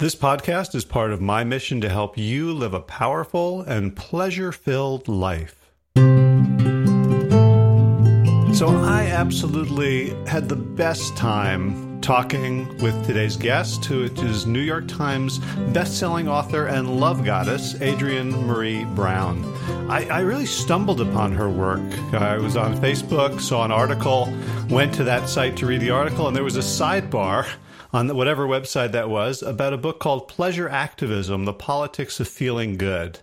This podcast is part of my mission to help you live a powerful and pleasure filled life. So, I absolutely had the best time talking with today's guest, who is New York Times bestselling author and love goddess, Adrienne Maree Brown. I, I, really stumbled upon her work. I was on Facebook, saw an article, went to that site to read the article, and there was a sidebar on whatever website that was about a book called Pleasure Activism The Politics of Feeling Good.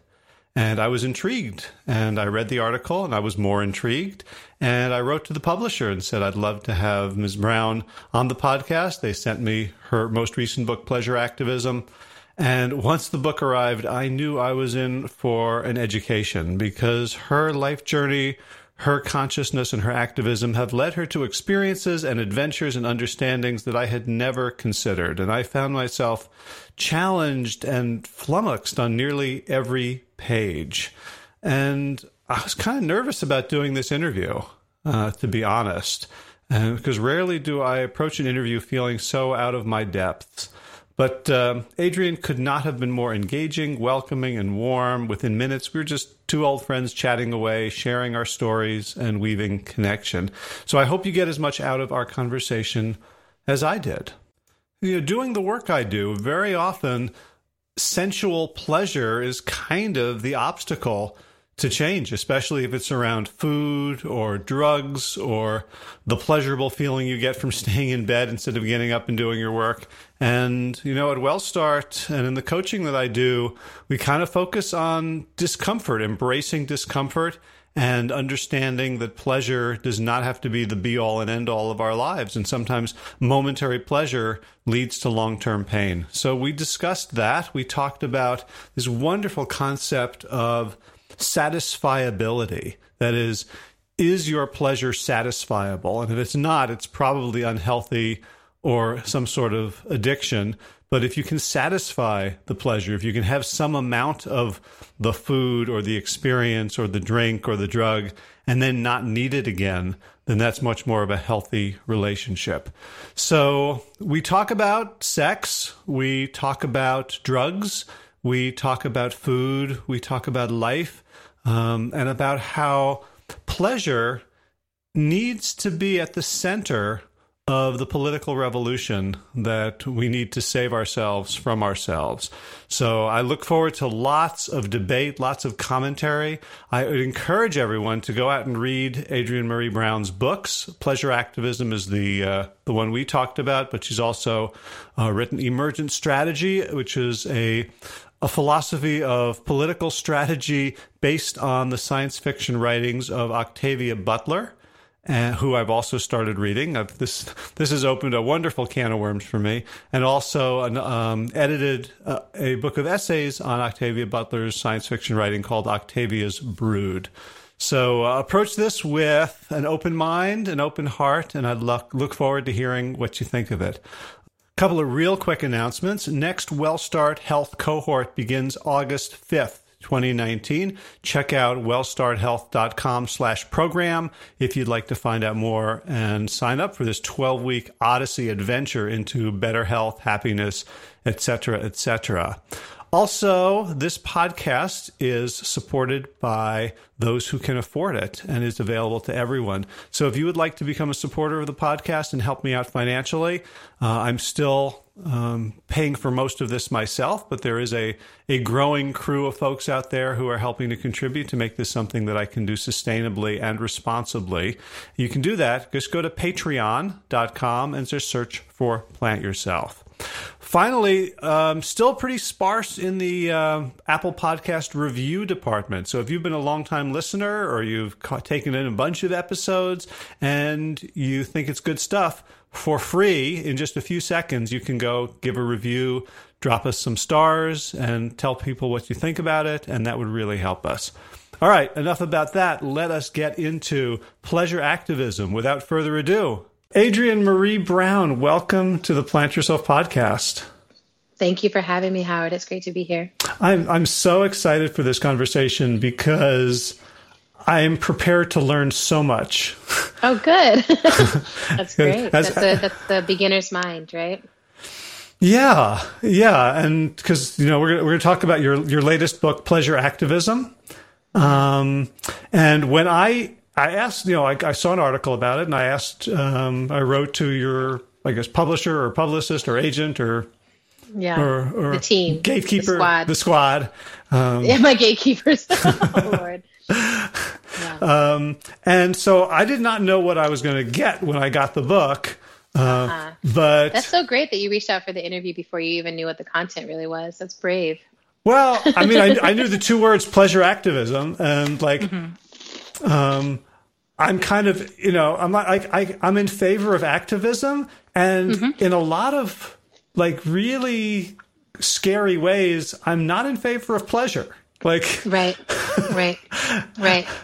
And I was intrigued. And I read the article and I was more intrigued. And I wrote to the publisher and said, I'd love to have Ms. Brown on the podcast. They sent me her most recent book, Pleasure Activism. And once the book arrived, I knew I was in for an education because her life journey, her consciousness and her activism have led her to experiences and adventures and understandings that I had never considered. And I found myself challenged and flummoxed on nearly every page. And I was kind of nervous about doing this interview, uh, to be honest, because rarely do I approach an interview feeling so out of my depths. But uh, Adrienne could not have been more engaging, welcoming, and warm. Within minutes, we were just two old friends chatting away, sharing our stories, and weaving connection. So I hope you get as much out of our conversation as I did. You know, doing the work I do, very often sensual pleasure is kind of the obstacle to change, especially if it's around food or drugs or the pleasurable feeling you get from staying in bed instead of getting up and doing your work. And, you know, at WellStart and in the coaching that I do, we kind of focus on discomfort, embracing discomfort and understanding that pleasure does not have to be the be all and end all of our lives. And sometimes momentary pleasure leads to long term pain. So we discussed that. We talked about this wonderful concept of satisfiability. That is, is your pleasure satisfiable? And if it's not, it's probably unhealthy or some sort of addiction. But if you can satisfy the pleasure, if you can have some amount of the food or the experience or the drink or the drug and then not need it again, then that's much more of a healthy relationship. So we talk about sex, we talk about drugs, we talk about food, we talk about life, um, and about how pleasure needs to be at the center of the political revolution that we need to save ourselves from ourselves. So I look forward to lots of debate, lots of commentary. I encourage everyone to go out and read Adrienne Maree Brown's books. Pleasure Activism is the uh, the one we talked about, but she's also uh, written Emergent Strategy, which is a a philosophy of political strategy based on the science fiction writings of Octavia Butler. Uh, who I've also started reading. I've, this this has opened a wonderful can of worms for me, and also an, um, edited uh, a book of essays on Octavia Butler's science fiction writing called Octavia's Brood. So uh, approach this with an open mind, an open heart, and I'd look, look forward to hearing what you think of it. Couple of real quick announcements. Next WellStart Health cohort begins August 5th. 2019. Check out wellstarthealth.com slash program if you'd like to find out more and sign up for this 12 week Odyssey adventure into better health, happiness, etc., etc. Also, this podcast is supported by those who can afford it and is available to everyone. So if you would like to become a supporter of the podcast and help me out financially, uh, I'm still um, paying for most of this myself, but there is a, a growing crew of folks out there who are helping to contribute to make this something that I can do sustainably and responsibly. You can do that. Just go to patreon.com and just search for Plant Yourself. Finally, um, still pretty sparse in the uh, Apple Podcast review department. So if you've been a long-time listener or you've ca- taken in a bunch of episodes and you think it's good stuff, for free in just a few seconds, you can go give a review, drop us some stars, and tell people what you think about it, and that would really help us. All right, enough about that. Let us get into pleasure activism without further ado. Adrienne Maree Brown, welcome to the Plant Yourself podcast. Thank you for having me, Howard. It's great to be here. I'm I'm so excited for this conversation because I'm prepared to learn so much. Oh, good. that's great. As, that's, the, that's the beginner's mind, right? Yeah, yeah, and because you know we're we're going to talk about your your latest book, Pleasure Activism, um, and when I I asked, you know, I, I, saw an article about it, and I asked, um, I wrote to your, I guess, publisher or publicist or agent or, yeah, or, or the team, gatekeeper, the squad, the squad. Um, yeah, my gatekeepers. oh Lord. Yeah. Um, and so I did not know what I was going to get when I got the book. Uh, uh-huh. But that's so great that you reached out for the interview before you even knew what the content really was. That's brave. Well, I mean, I, I knew the two words pleasure activism, and like, mm-hmm. um, I'm kind of, you know, I'm like, I, I'm in favor of activism, and mm-hmm. in a lot of like really scary ways, I'm not in favor of pleasure. Like, right, right, right.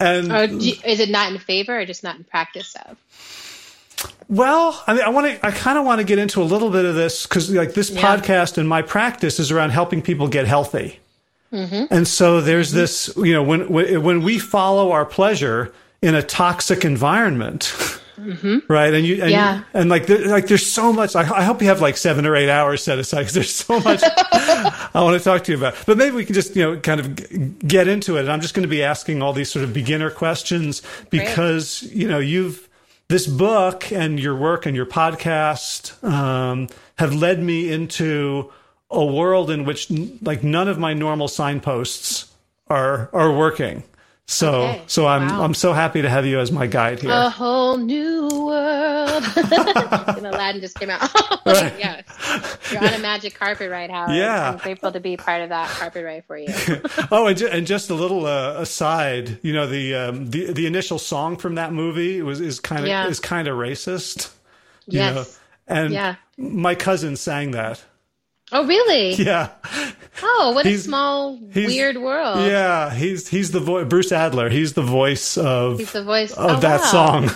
And you, is it not in favor or just not in practice of? Well, I mean, I want to, I kind of want to get into a little bit of this because, like, this yeah. podcast and my practice is around helping people get healthy. Mm-hmm. And so there's mm-hmm. this, you know, when when we follow our pleasure, in a toxic environment. Mm-hmm. Right. And you, and, yeah. you, and like, there, like, there's so much. I, I, hope you have like seven or eight hours set aside because there's so much I want to talk to you about. But maybe we can just, you know, kind of get into it. And I'm just going to be asking all these sort of beginner questions because, Great. you know, you've, this book and your work and your podcast um, have led me into a world in which like none of my normal signposts are are working so, okay. so I'm wow. I'm so happy to have you as my guide here. A whole new world. and Aladdin just came out. right. yes, you're on a magic carpet ride, Howard. Yeah, I'm grateful to be part of that carpet ride for you. oh, and, ju- and just a little uh, aside, you know the um, the the initial song from that movie was is kind of yeah. is kind of racist. yes. Know? And yeah. my cousin sang that. Oh, really? Yeah. Oh, what he's, a small, weird world. Yeah, he's he's the voice. Bruce Adler. He's the voice of. He's the voice of oh, that wow. song.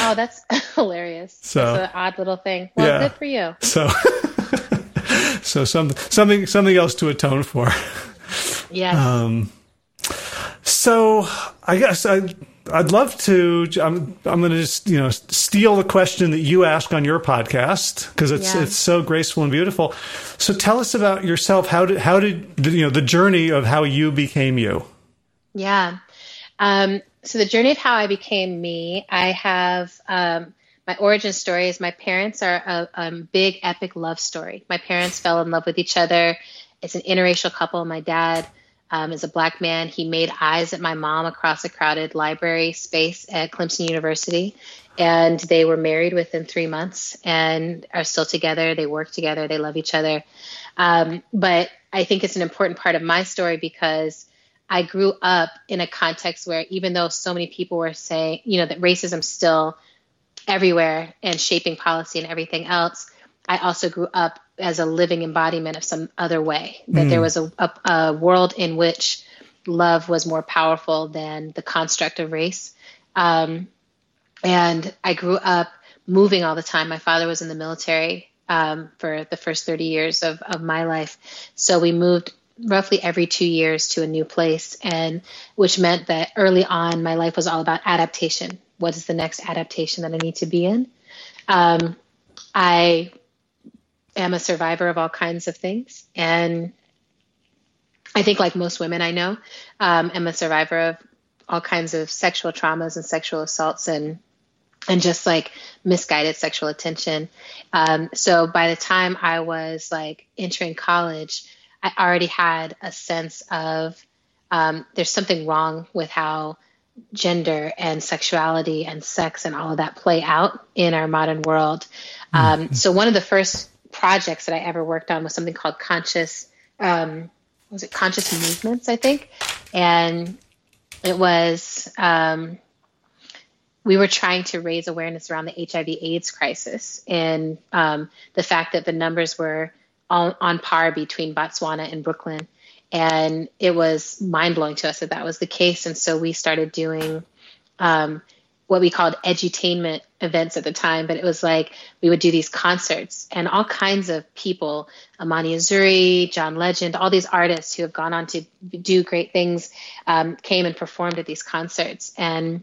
Oh, that's hilarious. So that's an odd little thing. Well, yeah. good for you. So, so some something something else to atone for. Yes. Um. So I guess I I'd love to. I'm I'm going to just you know steal the question that you ask on your podcast because it's yeah. it's so graceful and beautiful. So tell us about yourself. How did how did you know the journey of how you became you? Yeah. Um, so the journey of how I became me. I have um, my origin story is my parents are a, a big epic love story. My parents fell in love with each other. It's an interracial couple. My dad um, as a black man. He made eyes at my mom across a crowded library space at Clemson University. And they were married within three months and are still together. They work together, they love each other. Um, but I think it's an important part of my story because I grew up in a context where even though so many people were saying, you know, that racism still everywhere and shaping policy and everything else, I also grew up as a living embodiment of some other way. That mm. there was a, a, a, world in which love was more powerful than the construct of race. Um, and I grew up moving all the time. My father was in the military um, for the first 30 years of, of my life. So we moved roughly every two years to a new place, and which meant that early on my life was all about adaptation. What is the next adaptation that I need to be in? Um, I am a survivor of all kinds of things, and I think, like most women I know, um, am a survivor of all kinds of sexual traumas and sexual assaults and and just like misguided sexual attention. Um, so by the time I was like entering college, I already had a sense of um, there's something wrong with how gender and sexuality and sex and all of that play out in our modern world. Um, mm-hmm. So one of the first projects that I ever worked on was something called conscious. Um, was it conscious movements? I think, and it was um, we were trying to raise awareness around the HIV/AIDS crisis and um, the fact that the numbers were on, on par between Botswana and Brooklyn, and it was mind blowing to us that that was the case. And so we started doing um, what we called edutainment events at the time, but it was like we would do these concerts and all kinds of people, Imani Uzuri, John Legend, all these artists who have gone on to do great things um, came and performed at these concerts. And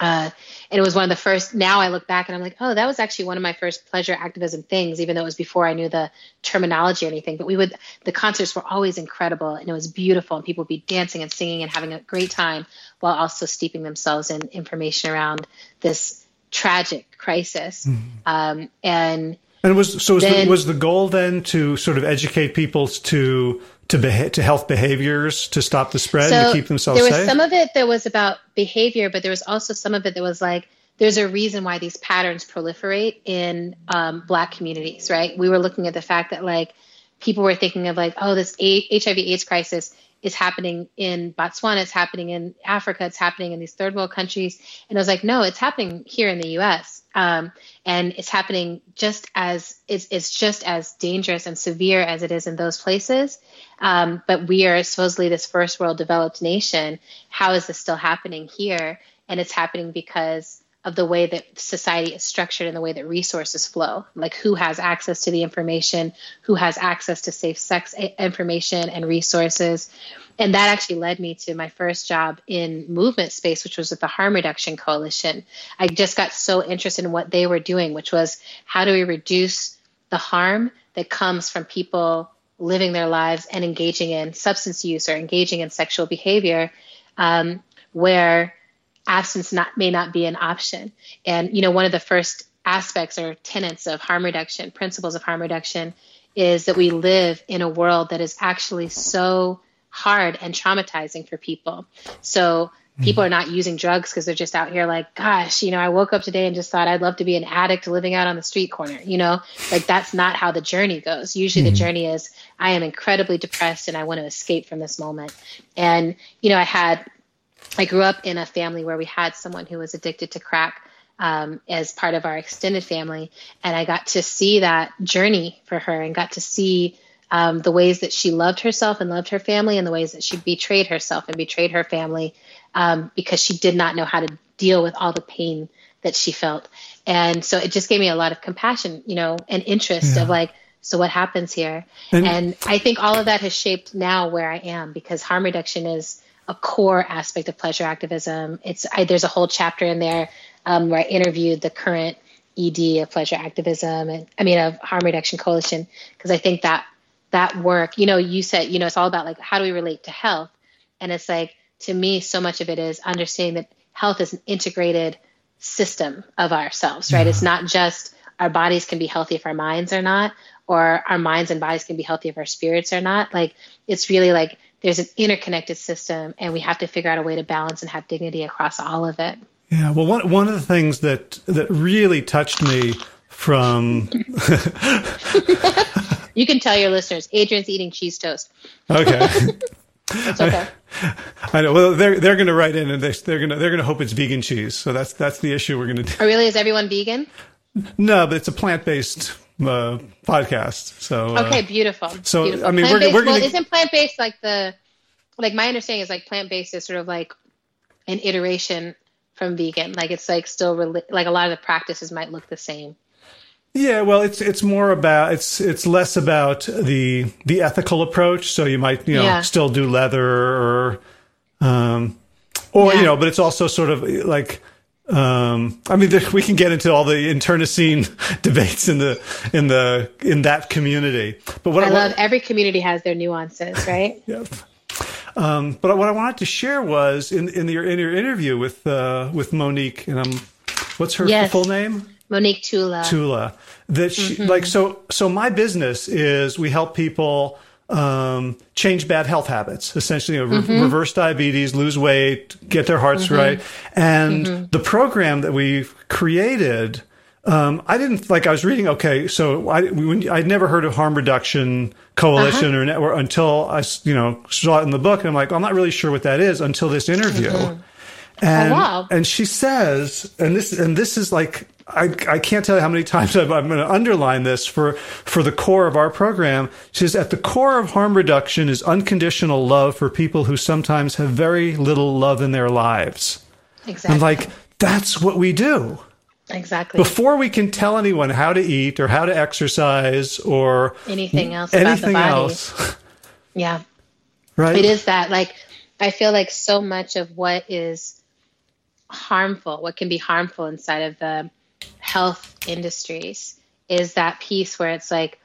uh, and it was one of the first. Now I look back and I'm like, oh, that was actually one of my first pleasure activism things, even though it was before I knew the terminology or anything. But we would, the concerts were always incredible and it was beautiful, and people would be dancing and singing and having a great time while also steeping themselves in information around this tragic crisis. Mm-hmm. Um, and and was so was, then, the, was the goal then to sort of educate people to to beha- to health behaviors to stop the spread so to keep themselves there was safe? some of it that was about behavior but there was also some of it that was like there's a reason why these patterns proliferate in um, black communities right we were looking at the fact that like people were thinking of like oh this A- hiv aids crisis is happening in Botswana, it's happening in Africa, it's happening in these third world countries. And I was like, no, it's happening here in the US. Um, and it's happening just as it's, it's just as dangerous and severe as it is in those places. Um, but we are supposedly this first world developed nation. How is this still happening here? And it's happening because of the way that society is structured and the way that resources flow. Like who has access to the information who has access to safe sex information and resources. And that actually led me to my first job in movement space which was with the harm reduction coalition. I just got so interested in what they were doing which was how do we reduce the harm that comes from people living their lives and engaging in substance use or engaging in sexual behavior um, where absence not, may not be an option. And, you know, one of the first aspects or tenets of harm reduction, principles of harm reduction, is that we live in a world that is actually so hard and traumatizing for people. So people are not using drugs because they're just out here like, gosh, you know, I woke up today and just thought I'd love to be an addict living out on the street corner. You know, like that's not how the journey goes. Usually mm-hmm. the journey is I am incredibly depressed and I want to escape from this moment. And, you know, I had I grew up in a family where we had someone who was addicted to crack um, as part of our extended family, and I got to see that journey for her and got to see um, the ways that she loved herself and loved her family, and the ways that she betrayed herself and betrayed her family um, because she did not know how to deal with all the pain that she felt. And so it just gave me a lot of compassion, you know, and interest yeah. of like, so what happens here? And, and I think all of that has shaped now where I am because harm reduction is a core aspect of pleasure activism. It's I, there's a whole chapter in there um, where I interviewed the current ED of pleasure activism and I mean of harm reduction coalition because I think that that work, you know, you said you know it's all about like how do we relate to health, and it's like to me so much of it is understanding that health is an integrated system of ourselves, right? Yeah. It's not just our bodies can be healthy if our minds are not, or our minds and bodies can be healthy if our spirits are not. Like it's really like there's an interconnected system and we have to figure out a way to balance and have dignity across all of it. Yeah, well one one of the things that that really touched me from You can tell your listeners Adrienne's eating cheese toast. Okay. That's okay. I, I, know. Well, they're they're going to write in and they, they're going to they're going to hope it's vegan cheese. So that's that's the issue we're going to do. Oh, really? Is everyone vegan? No, but it's a plant based uh, podcast. So uh, okay, beautiful. So beautiful. I mean, we're, we're gonna... well, isn't plant based like the like my understanding is like plant based is sort of like an iteration from vegan. Like it's like still like a lot of the practices might look the same. Yeah, well, it's it's more about it's it's less about the the ethical approach. So you might you know Yeah. still do leather or um or you know, but it's also sort of like um I mean we can get into all the internecine debates in the in the in that community. But what I what- love every community has their nuances, right? Yep. Um, but what I wanted to share was in in your in your interview with uh, with Monique and um, what's her Yes. full name? Monique Tula. Tula. That she Mm-hmm. like so so my business is we help people um, change bad health habits, essentially you know, re- Mm-hmm. reverse diabetes, lose weight, get their hearts right. And Mm-hmm. the program that we've created, um, I didn't like. I was reading. Okay, so I I'd never heard of harm reduction coalition Uh-huh. or network until I, you know saw it in the book, and I'm like, I'm not really sure what that is until this interview. And, Oh, wow. and she says, and this and this is like I, I can't tell you how many times I've, I'm going to underline this for for the core of our program. She says at the core of harm reduction is unconditional love for people who sometimes have very little love in their lives. Exactly. And like that's what we do. exactly. Before we can tell anyone how to eat or how to exercise or Anything else about the anything else, Yeah. right? It is that like I feel like so much of what is harmful, what can be harmful inside of the health industries is that piece where it's like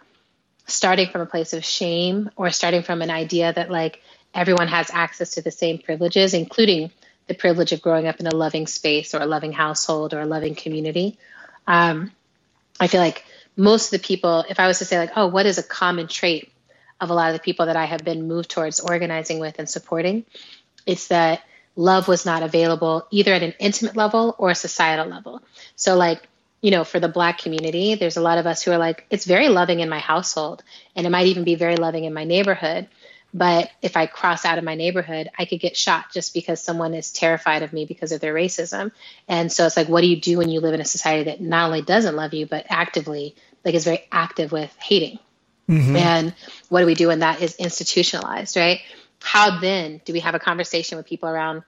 starting from a place of shame or starting from an idea that like everyone has access to the same privileges, including the privilege of growing up in a loving space or a loving household or a loving community. Um, I feel like most of the people, if I was to say like, oh, what is a common trait of a lot of the people that I have been moved towards organizing with and supporting, it's that love was not available either at an intimate level or a societal level. So like, you know, for the black community, there's a lot of us who are like, it's very loving in my household and it might even be very loving in my neighborhood. But if I cross out of my neighborhood, I could get shot just because someone is terrified of me because of their racism. And so it's like, what do you do when you live in a society that not only doesn't love you, but actively, like, is very active with hating? Mm-hmm. And what do we do when that is institutionalized, right? How then do we have a conversation with people around,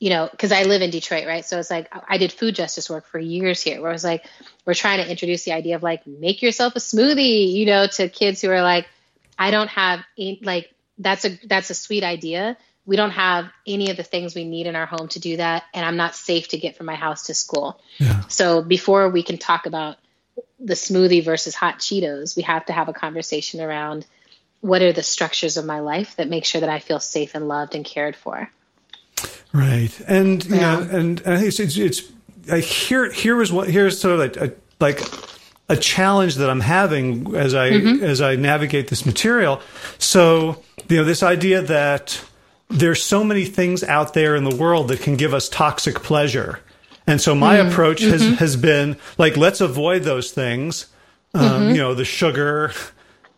you know, because I live in Detroit, right? So it's like I did food justice work for years here, where it was like we're trying to introduce the idea of like make yourself a smoothie, you know, to kids who are like, I don't have any, like that's a that's a sweet idea. We don't have any of the things we need in our home to do that, and I'm not safe to get from my house to school. Yeah. So before we can talk about the smoothie versus hot Cheetos, we have to have a conversation around what are the structures of my life that make sure that I feel safe and loved and cared for. Right, and you Yeah. know, and, and it's, it's it's I here here is what here's sort of like a, like a challenge that I'm having as I mm-hmm. as I navigate this material. So you know, this idea that there's so many things out there in the world that can give us toxic pleasure, and so my mm-hmm. approach has mm-hmm. has been like let's avoid those things. Um, You know, the sugar.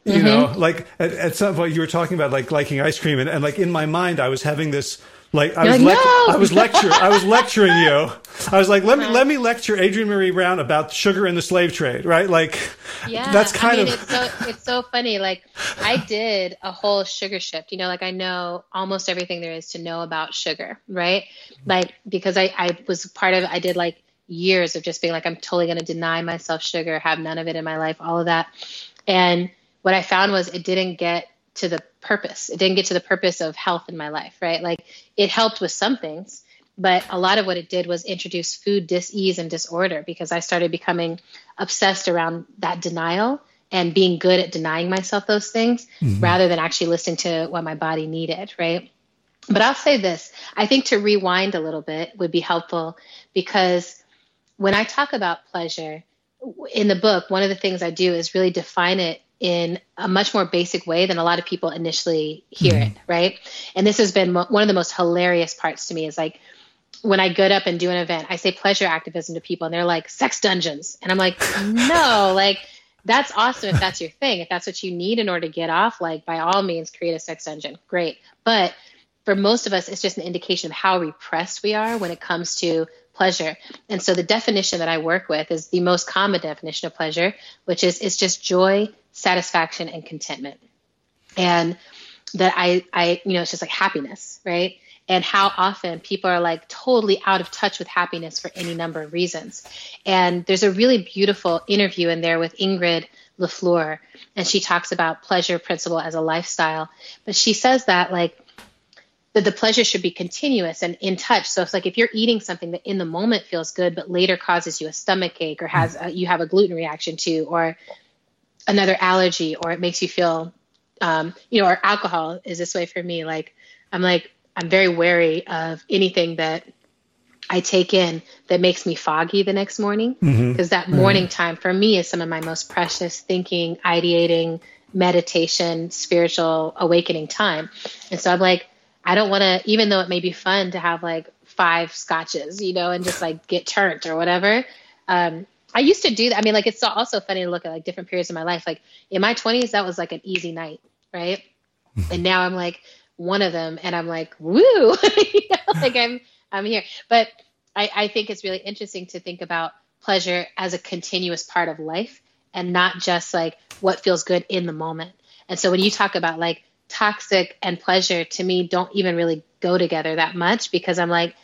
You mm-hmm. know, like at, at some point you were talking about like liking ice cream, and, and like in my mind I was having this like I was like, lec- "No!" I was lecturing I was lecturing you. I was like, let me let me lecture Adrienne Maree Brown about sugar in the slave trade, right? Like Yeah, that's kind I mean, of it's so it's so funny. Like I did a whole sugar shift. You know, like I know almost everything there is to know about sugar, right? Like because I I was part of I did like years of just being like I'm totally going to deny myself sugar, have none of it in my life, all of that. And what I found was it didn't get to the purpose. It didn't get to the purpose of health in my life, right? Like it helped with some things, but a lot of what it did was introduce food dis-ease and disorder because I started becoming obsessed around that denial and being good at denying myself those things mm-hmm. rather than actually listening to what my body needed, right? But I'll say this I think to rewind a little bit would be helpful because when I talk about pleasure in the book, one of the things I do is really define it in a much more basic way than a lot of people initially hear mm-hmm. it, right? And this has been mo- one of the most hilarious parts to me is like when I get up and do an event, I say pleasure activism to people and they're like sex dungeons. And I'm like, no, like that's awesome if that's your thing. If that's what you need in order to get off, like by all means, create a sex dungeon. Great. But for most of us, it's just an indication of how repressed we are when it comes to pleasure. And so the definition that I work with is the most common definition of pleasure, which is it's just joy, satisfaction, and contentment. And that I, I, you know, it's just like happiness, right? and how often people are like totally out of touch with happiness for any number of reasons. And there's a really beautiful interview in there with Ingrid LaFleur, and she talks about pleasure principle as a lifestyle. But she says that like that the pleasure should be continuous and in touch. So it's like if you're eating something that in the moment feels good, but later causes you a stomach ache or has a, you have a gluten reaction to, or another allergy, or it makes you feel, um, you know, or alcohol is this way for me. Like I'm like I'm very wary of anything that I take in that makes me foggy the next morning because mm-hmm. that morning mm-hmm. time for me is some of my most precious thinking, ideating, meditation, spiritual awakening time. And so I'm like I don't want to, even though it may be fun to have like five scotches, you know, and just like get turned or whatever. Um, I used to do that. I mean, like it's also funny to look at like different periods of my life. Like in my 20s, that was like an easy night, right? Mm-hmm. and now I'm like one of them, and I'm like, woo, you know, like I'm I'm here. But I, I think it's really interesting to think about pleasure as a continuous part of life and not just like what feels good in the moment. And so when you talk about like toxic and pleasure to me don't even really go together that much because I'm like,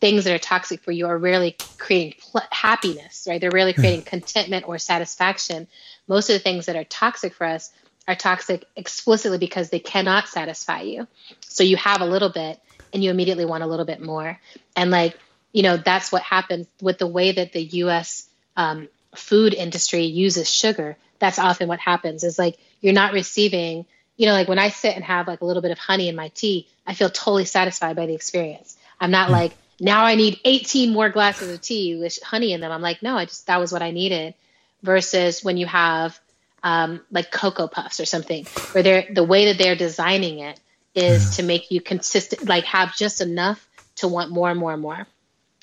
things that are toxic for you are rarely creating pl- happiness, right? They're rarely creating contentment or satisfaction. Most of the things that are toxic for us are toxic explicitly because they cannot satisfy you. So you have a little bit and you immediately want a little bit more. And like, you know, that's what happens with the way that the US um, food industry uses sugar. That's often what happens is like you're not receiving you know, like when I sit and have like a little bit of honey in my tea, I feel totally satisfied by the experience. I'm not hmm. like, now I need 18 more glasses of tea with honey in them. I'm like, no, I just, that was what I needed. Versus when you have um, like Cocoa Puffs or something, where they're, the way that they're designing it is to make you consistent, like have just enough to want more and more and more.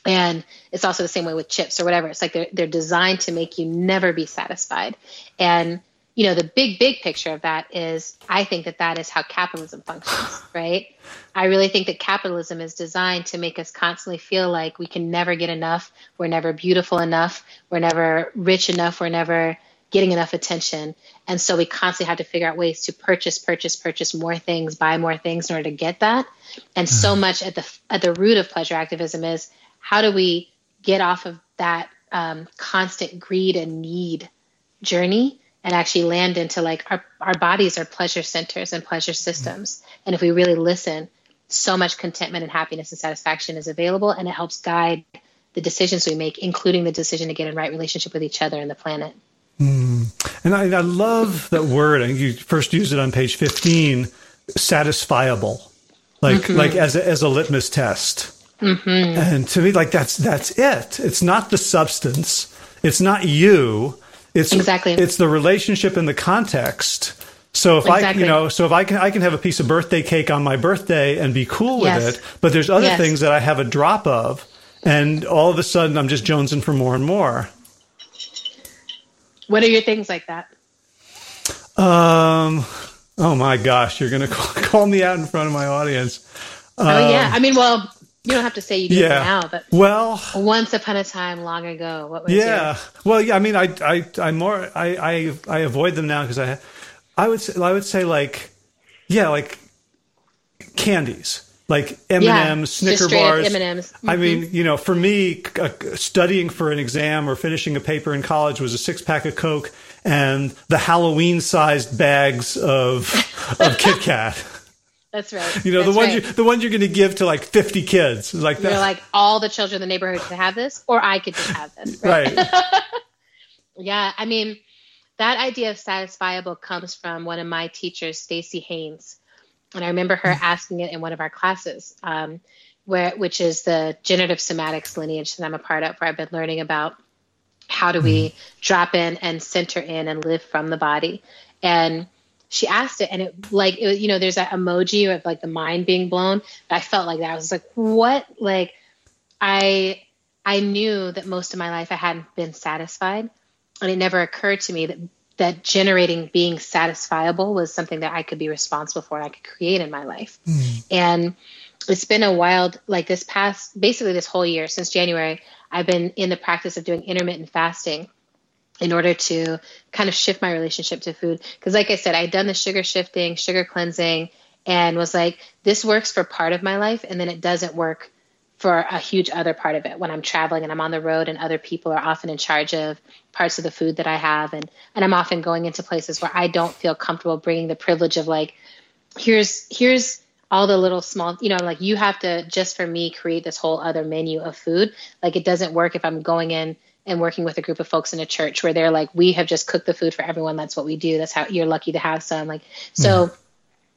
And it's also the same way with chips or whatever. It's like they're, they're designed to make you never be satisfied. And you know, the big, big picture of that is I think that that is how capitalism functions, right? I really think that capitalism is designed to make us constantly feel like we can never get enough. We're never beautiful enough. We're never rich enough. We're never getting enough attention. And so we constantly have to figure out ways to purchase, purchase, purchase more things, buy more things in order to get that. And so mm-hmm. much at the at the root of pleasure activism is how do we get off of that um, constant greed and need journey and actually land into like our, our bodies are pleasure centers and pleasure systems. And if we really listen, so much contentment and happiness and satisfaction is available and it helps guide the decisions we make, including the decision to get in right relationship with each other and the planet. Mm. And I, I love that word. I think you first used it on page 15, satisfiable, like, mm-hmm. like as a, as a litmus test. Mm-hmm. And to me, like that's, that's it. It's not the substance. It's not you it's exactly it's the relationship and the context. So if exactly. I, you know, so if I can, I can have a piece of birthday cake on my birthday and be cool with it. But there's other yes. things that I have a drop of, and all of a sudden I'm just jonesing for more and more. What are your things like that? Um. Oh my gosh, you're gonna call, call me out in front of my audience. Um, oh yeah, um, I mean, well, you don't have to say you do yeah. now, but well, once upon a time, long ago, what was yeah? Your... Well, yeah. I mean, I I I more I I, I avoid them now because I I would say, I would say like yeah like candies like M and M's, Snicker bars. M&Ms. Mm-hmm. I mean, you know, for me, uh, studying for an exam or finishing a paper in college was a six pack of Coke and the Halloween sized bags of of Kit Kat. That's right. You know, That's the ones right. you, the ones you're going to give to like 50 kids, like that. You're like all the children in the neighborhood could have this, or I could just have this. Right. right. yeah, I mean, that idea of satisfiable comes from one of my teachers, Staci Haines, and I remember her asking it in one of our classes, um, where which is the generative somatics lineage that I'm a part of, where I've been learning about how do we mm-hmm. drop in and center in and live from the body, and she asked it and it like it was, you know there's that emoji of like the mind being blown. I felt like that. I was like what? Like i i knew that most of my life i hadn't been satisfied. And it never occurred to me that that generating being satisfiable was something that i could be responsible for and i could create in my life. Mm. and it's been a wild like this past basically this whole year since january i've been in the practice of doing intermittent fasting in order to kind of shift my relationship to food. Because, like I said, I'd done the sugar shifting, sugar cleansing, and was like, this works for part of my life, and then it doesn't work for a huge other part of it when I'm traveling and I'm on the road and other people are often in charge of parts of the food that I have and and I'm often going into places where I don't feel comfortable bringing the privilege of like here's here's all the little small you know like you have to just for me create this whole other menu of food like it doesn't work if I'm going in and working with a group of folks in a church where they're like we have just cooked the food for everyone. That's what we do. That's how you're lucky to have some. Like so mm-hmm.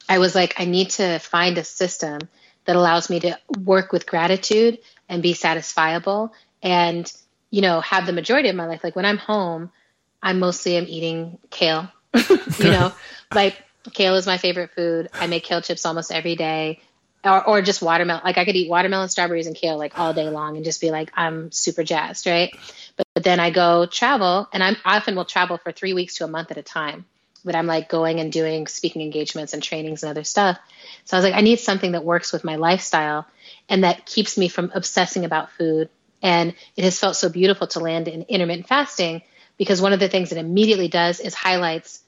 I was like I need to find a system that allows me to work with gratitude and be satisfiable and you know have the majority of my life. Like when i'm home i mostly am eating kale. You know like kale is my favorite food. I make kale chips almost every day or, or just watermelon like i could eat watermelon strawberries and kale like all day long and just be like i'm super jazzed right but, but then i go travel and i'm I often will travel for three weeks to a month at a time but i'm like going and doing speaking engagements and trainings and other stuff so I was like, I need something that works with my lifestyle and that keeps me from obsessing about food. And it has felt so beautiful to land in intermittent fasting because one of the things it immediately does is highlights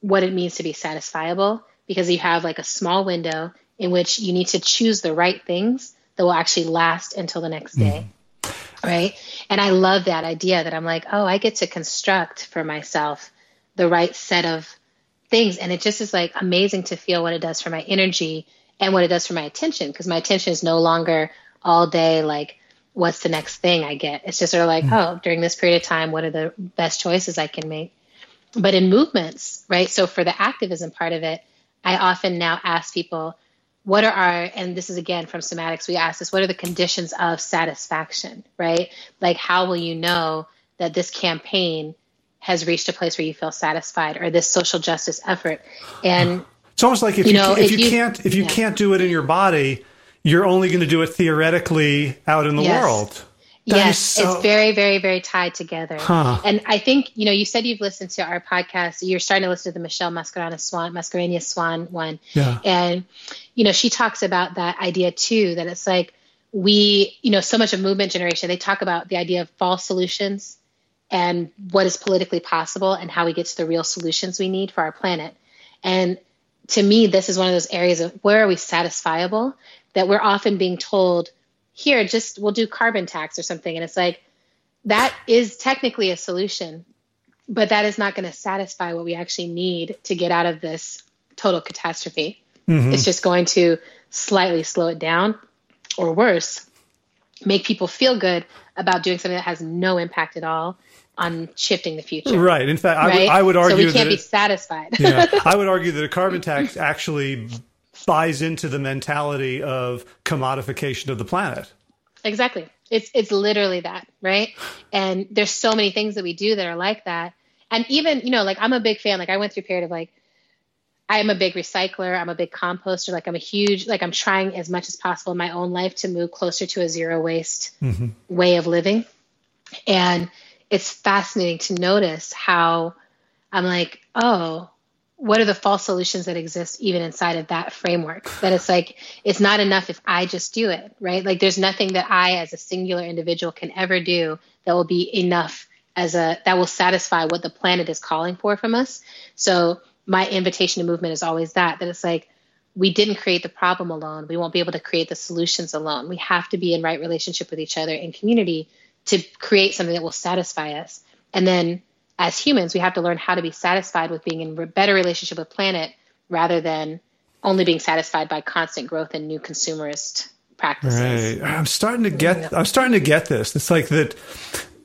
what it means to be satisfiable because you have like a small window in which you need to choose the right things that will actually last until the next day. Mm. Right. And I love that idea that I'm like, oh, I get to construct for myself the right set of things. And it just is like amazing to feel what it does for my energy and what it does for my attention because my attention is no longer all day like, what's the next thing I get? It's just sort of like, mm oh, during this period of time, what are the best choices I can make? But in movements, right? So for the activism part of it, I often now ask people, what are our, and this is again from somatics, we ask this, what are the conditions of satisfaction, right? Like, how will you know that this campaign has reached a place where you feel satisfied or this social justice effort and it's almost like if you, you know, if, if, you, can't if you yeah. can't do it in your body you're only going to do it theoretically out in the yes. world that yes so... it's very very very tied together huh. and i think you know you said you've listened to our podcast you're starting to listen to the michelle mascarenhas swan mascarenhas swan one yeah. and you know she talks about that idea too that it's like we you know so much of movement generation they talk about the idea of false solutions and what is politically possible and how we get to the real solutions we need for our planet. And to me, this is one of those areas of where are we satisfiable that we're often being told, here, just we'll do carbon tax or something. And it's like, that is technically a solution, but that is not going to satisfy what we actually need to get out of this total catastrophe. Mm-hmm. It's just going to slightly slow it down or worse, make people feel good about doing something that has no impact at all on shifting the future. Right. In fact, right? I, would, I would argue so we can't be satisfied. yeah, I would argue that a carbon tax actually buys into the mentality of commodification of the planet. Exactly. It's it's literally that, right? And there's so many things that we do that are like that. And even, you know, like I'm a big fan. Like I went through a period of like I am a big recycler. I'm a big composter. Like I'm a huge, like I'm trying as much as possible in my own life to move closer to a zero waste mm-hmm. way of living. And it's fascinating to notice how I'm like, oh, what are the false solutions that exist even inside of that framework? That it's like, it's not enough if I just do it, right? Like, there's nothing that I, as a singular individual, can ever do that will be enough as a, that will satisfy what the planet is calling for from us. So, my invitation to movement is always that, that it's like, we didn't create the problem alone. We won't be able to create the solutions alone. We have to be in right relationship with each other in community to create something that will satisfy us. And then as humans, we have to learn how to be satisfied with being in a better relationship with planet rather than only being satisfied by constant growth and new consumerist practices. Right. I'm starting to get I'm starting to get this. It's like that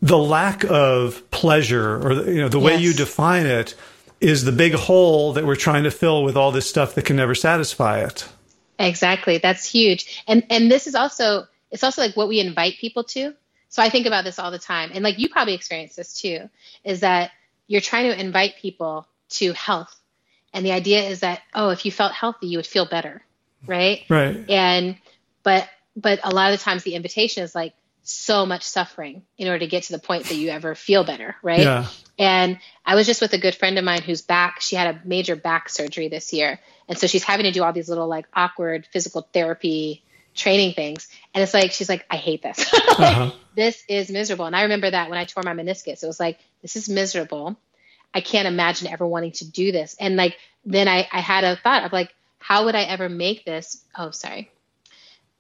the lack of pleasure or you know the way yes. you define it is the big hole that we're trying to fill with all this stuff that can never satisfy it. Exactly. That's huge. And and this is also it's also like what we invite people to. So I think about this all the time. And like you probably experience this too, is that you're trying to invite people to health. And the idea is that, oh, if you felt healthy, you would feel better. Right. Right. And, but, but a lot of the times the invitation is like so much suffering in order to get to the point that you ever feel better. Right. Yeah. And I was just with a good friend of mine who's back, she had a major back surgery this year. And so she's having to do all these little like awkward physical therapy training things. And it's like, she's like, I hate this. uh-huh. This is miserable. And I remember that when I tore my meniscus, it was like, this is miserable. I can't imagine ever wanting to do this. And like, then I, I had a thought of like, how would I ever make this? Oh, sorry.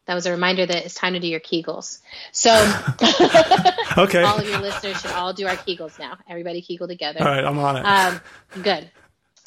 That was a reminder that it's time to do your Kegels. So, okay. all of your listeners should all do our Kegels now. Everybody Kegel together. All right, I'm on it. Um, good.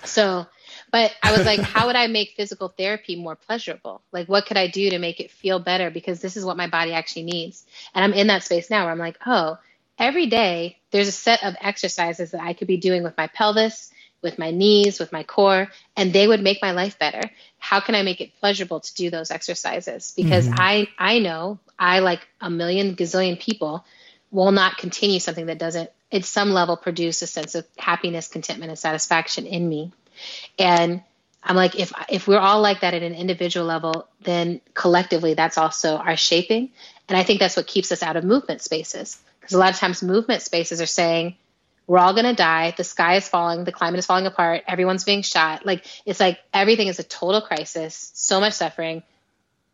So, but I was like, how would I make physical therapy more pleasurable? Like, what could I do to make it feel better? Because this is what my body actually needs. And I'm in that space now where I'm like, oh, every day there's a set of exercises that I could be doing with my pelvis, with my knees, with my core, and they would make my life better. How can I make it pleasurable to do those exercises? Because mm-hmm. I I know I like a million gazillion people will not continue something that doesn't at some level produce a sense of happiness, contentment, and satisfaction in me. And I'm like, if if we're all like that at an individual level, then collectively that's also our shaping. And I think that's what keeps us out of movement spaces. Because a lot of times movement spaces are saying, we're all going to die. The sky is falling. The climate is falling apart. Everyone's being shot. Like, it's like everything is a total crisis, so much suffering.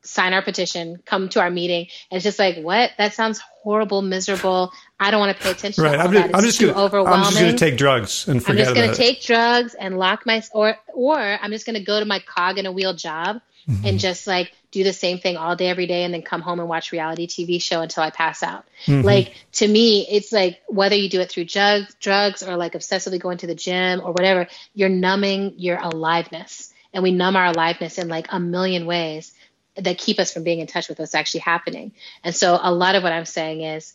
Sign our petition, come to our meeting. And it's just like, what? That sounds horrible, miserable. I don't want to pay attention right. to I'm, that. I'm just gonna, overwhelming. I'm just going to take drugs and forget I'm just going to take drugs and lock my, or, or I'm just going to go to my cog in a wheel job mm-hmm. and just like do the same thing all day every day and then come home and watch reality TV show until I pass out. Mm-hmm. Like to me, it's like whether you do it through drugs, drugs or like obsessively going to the gym or whatever, you're numbing your aliveness. And we numb our aliveness in like a million ways that keep us from being in touch with what's actually happening. And so a lot of what I'm saying is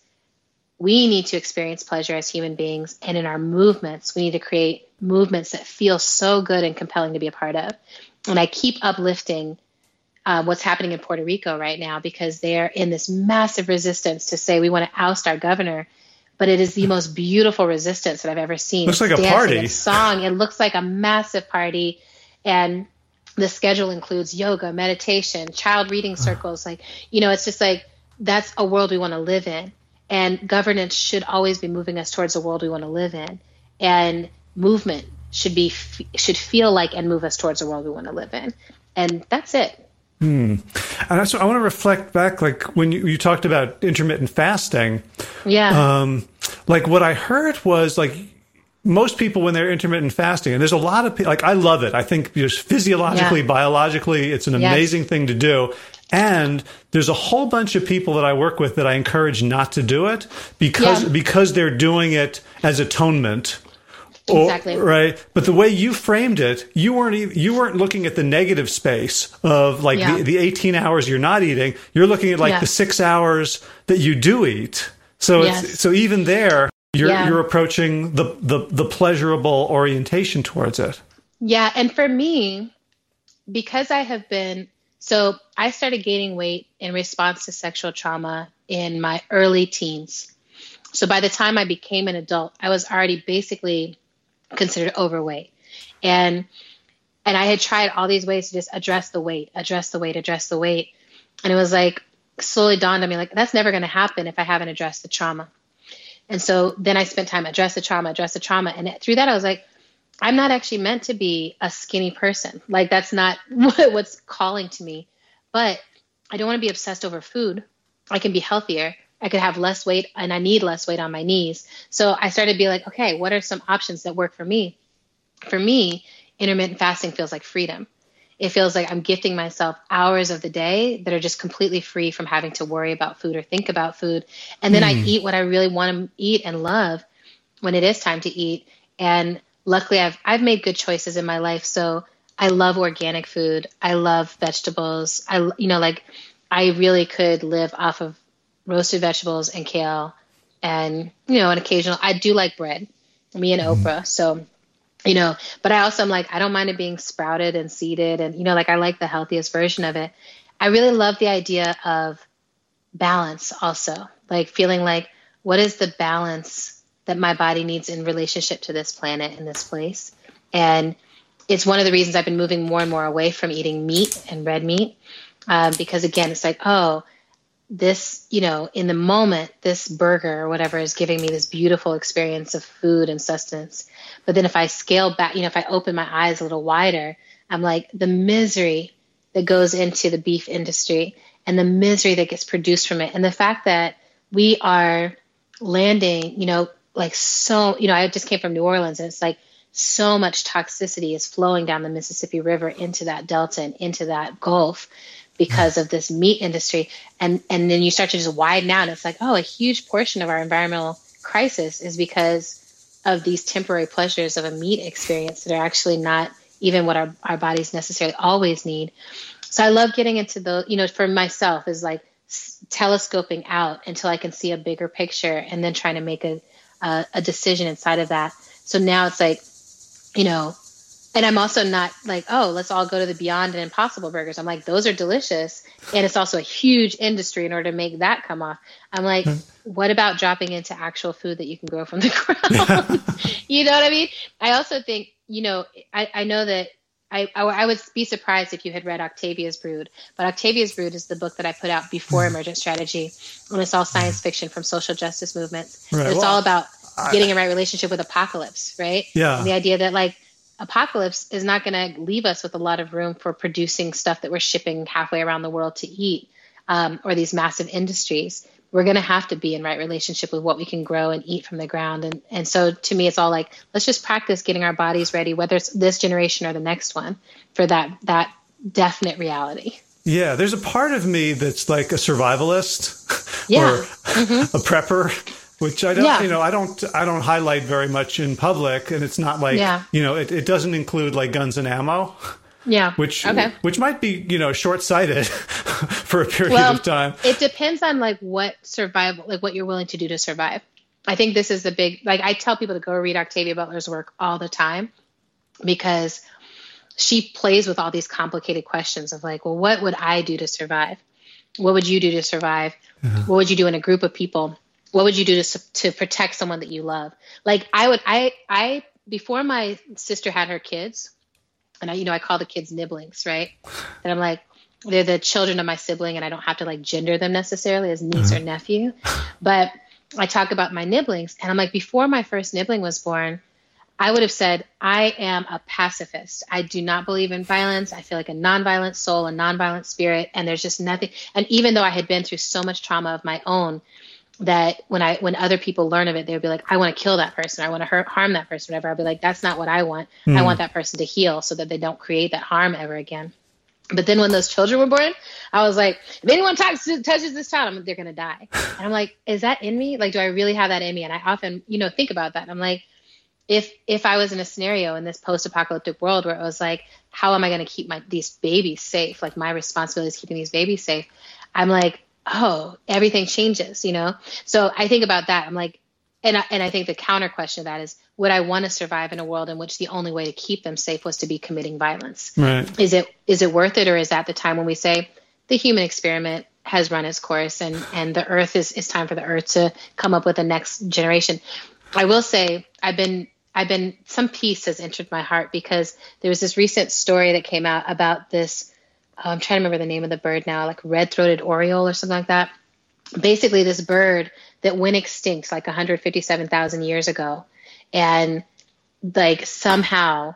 we need to experience pleasure as human beings and in our movements we need to create movements that feel so good and compelling to be a part of and I keep uplifting uh, what's happening in Puerto Rico right now because they're in this massive resistance to say we want to oust our governor. But it is the most beautiful resistance that I've ever seen. Looks like a party. A song. It looks like a massive party, and the schedule includes yoga, meditation, child reading circles. Like you know, it's just like that's a world we want to live in, and governance should always be moving us towards a world we want to live in, and movement should be should feel like and move us towards the world we want to live in and that's it Hmm. And I want to reflect back, like when you, you talked about intermittent fasting. Yeah. Um, like what I heard was like most people when they're intermittent fasting, and there's a lot of people, like I love it. I think just physiologically, yeah. biologically, it's an amazing yes. thing to do. And there's a whole bunch of people that I work with that I encourage not to do it because yeah. because they're doing it as atonement Exactly. Or, right. But the way you framed it, you weren't even, you weren't looking at the negative space of like yeah. the, the 18 hours you're not eating. You're looking at like the six hours that you do eat. So yes. it's, so even there, you're, yeah. you're approaching the, the, the pleasurable orientation towards it. Yeah. And for me, because I have been, so I started gaining weight in response to sexual trauma in my early teens. So by the time I became an adult, I was already basically considered overweight. And and I had tried all these ways to just address the weight, address the weight, address the weight. And it was like slowly dawned on me like that's never going to happen if I haven't addressed the trauma. And so then I spent time address the trauma, address the trauma, and through that I was like, I'm not actually meant to be a skinny person. Like that's not what's calling to me. But I don't want to be obsessed over food. I can be healthier. I could have less weight and I need less weight on my knees. So I started to be like, okay, what are some options that work for me? For me, intermittent fasting feels like freedom. It feels like I'm gifting myself hours of the day that are just completely free from having to worry about food or think about food. And then mm. I hmm. eat what I really want to eat and love when it is time to eat. And luckily I've I've made good choices in my life. So I love organic food. I love vegetables. I you know like I really could live off of roasted vegetables and kale and you know an occasional i do like bread me and mm-hmm. oprah so you know but i also am like i don't mind it being sprouted and seeded and you know like i like the healthiest version of it. I really love the idea of balance also like feeling like what is the balance that my body needs in relationship to this planet and this place? And it's one of the reasons i've been moving more and more away from eating meat and red meat um, because again it's like oh this, you know, in the moment, this burger or whatever is giving me this beautiful experience of food and sustenance. But then if I scale back, you know, if I open my eyes a little wider, I'm like the misery that goes into the beef industry and the misery that gets produced from it. And the fact that we are landing, you know, like so, you know, I just came from New Orleans and it's like so much toxicity is flowing down the Mississippi River into that delta and into that Gulf because of this meat industry. And and then you start to just widen out. and It's like, oh, a huge portion of our environmental crisis is because of these temporary pleasures of a meat experience that are actually not even what our, our bodies necessarily always need. So I love getting into the, you know, for myself is like telescoping out until I can see a bigger picture and then trying to make a, a, a decision inside of that. So now it's like, you know, and I'm also not like, oh, let's all go to the Beyond and Impossible burgers. I'm like, those are delicious. And it's also a huge industry in order to make that come off. I'm like, hmm. what about dropping into actual food that you can grow from the ground? you know what I mean? I also think, you know, I, I know that I, I, I, would be surprised if you had read Octavia's Brood, but Octavia's Brood is the book that I put out before hmm. Emergent Strategy, and it's all science fiction from social justice movements. Right. It's well, all about getting a right relationship with apocalypse, right? Yeah. And the idea that like apocalypse is not going to leave us with a lot of room for producing stuff that we're shipping halfway around the world to eat, um, or these massive industries. We're going to have to be in right relationship with what we can grow and eat from the ground. And and so to me, it's all like let's just practice getting our bodies ready, whether it's this generation or the next one, for that that definite reality. Yeah, there's a part of me that's like a survivalist yeah. or mm-hmm. a prepper which I don't, yeah. you know, I don't, I don't highlight very much in public, and it's not like, yeah. you know, it, it doesn't include like guns and ammo. Yeah. Which, okay. which might be, you know, short sighted for a period well, of time. It depends on like what survival, like what you're willing to do to survive. I think this is the big, like I tell people to go read Octavia Butler's work all the time because she plays with all these complicated questions of like, well, what would I do to survive? What would you do to survive? Uh-huh. What would you do in a group of people? What would you do to to protect someone that you love? Like I would I I before my sister had her kids, and I you know I call the kids nibblings, right? And I'm like they're the children of my sibling, and I don't have to like gender them necessarily as niece mm-hmm. or nephew, but I talk about my nibblings, and I'm like before my first nibbling was born. I would have said, I am a pacifist. I do not believe in violence. I feel like a nonviolent soul, a nonviolent spirit, and there's just nothing. And even though I had been through so much trauma of my own, that when I when other people learn of it, they'll be like, I want to kill that person, I want to hurt, harm that person, whatever. I'll be like, that's not what I want. Mm. I hmm. want that person to heal so that they don't create that harm ever again. But then when those children were born, I was like, if anyone talks, touches this child, they're gonna die. And I'm like, is that in me? Like, do I really have that in me? And I often, you know, think about that. I'm like, if if I was in a scenario in this post-apocalyptic world where it was like, how am I going to keep my these babies safe? Like my responsibility is keeping these babies safe. I'm like, oh, everything changes, you know? So I think about that. I'm like, and I, and I think the counter question to that is, would I want to survive in a world in which the only way to keep them safe was to be committing violence? Right. Is it is it worth it, or is that the time when we say the human experiment has run its course and and the Earth is is time for the Earth to come up with the next generation? I will say I've been I've been some peace has entered my heart because there was this recent story that came out about this I'm trying to remember the name of the bird now, like red throated oriole or something like that. Basically, this bird that went extinct like 157,000 years ago. And like somehow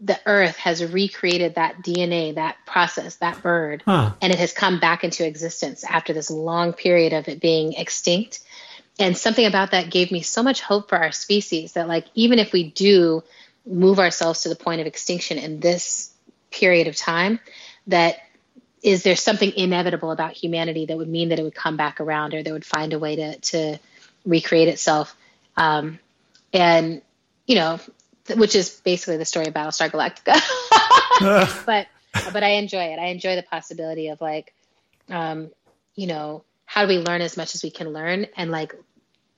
the earth has recreated that DNA, that process, that bird, huh. and it has come back into existence after this long period of it being extinct. And something about that gave me so much hope for our species that, like, even if we do move ourselves to the point of extinction in this period of time, that is there something inevitable about humanity that would mean that it would come back around or that would find a way to to recreate itself. Um, and you know which is basically the story of battlestar galactica. But but i enjoy it. I enjoy the possibility of like um, you know how do we learn as much as we can learn? And like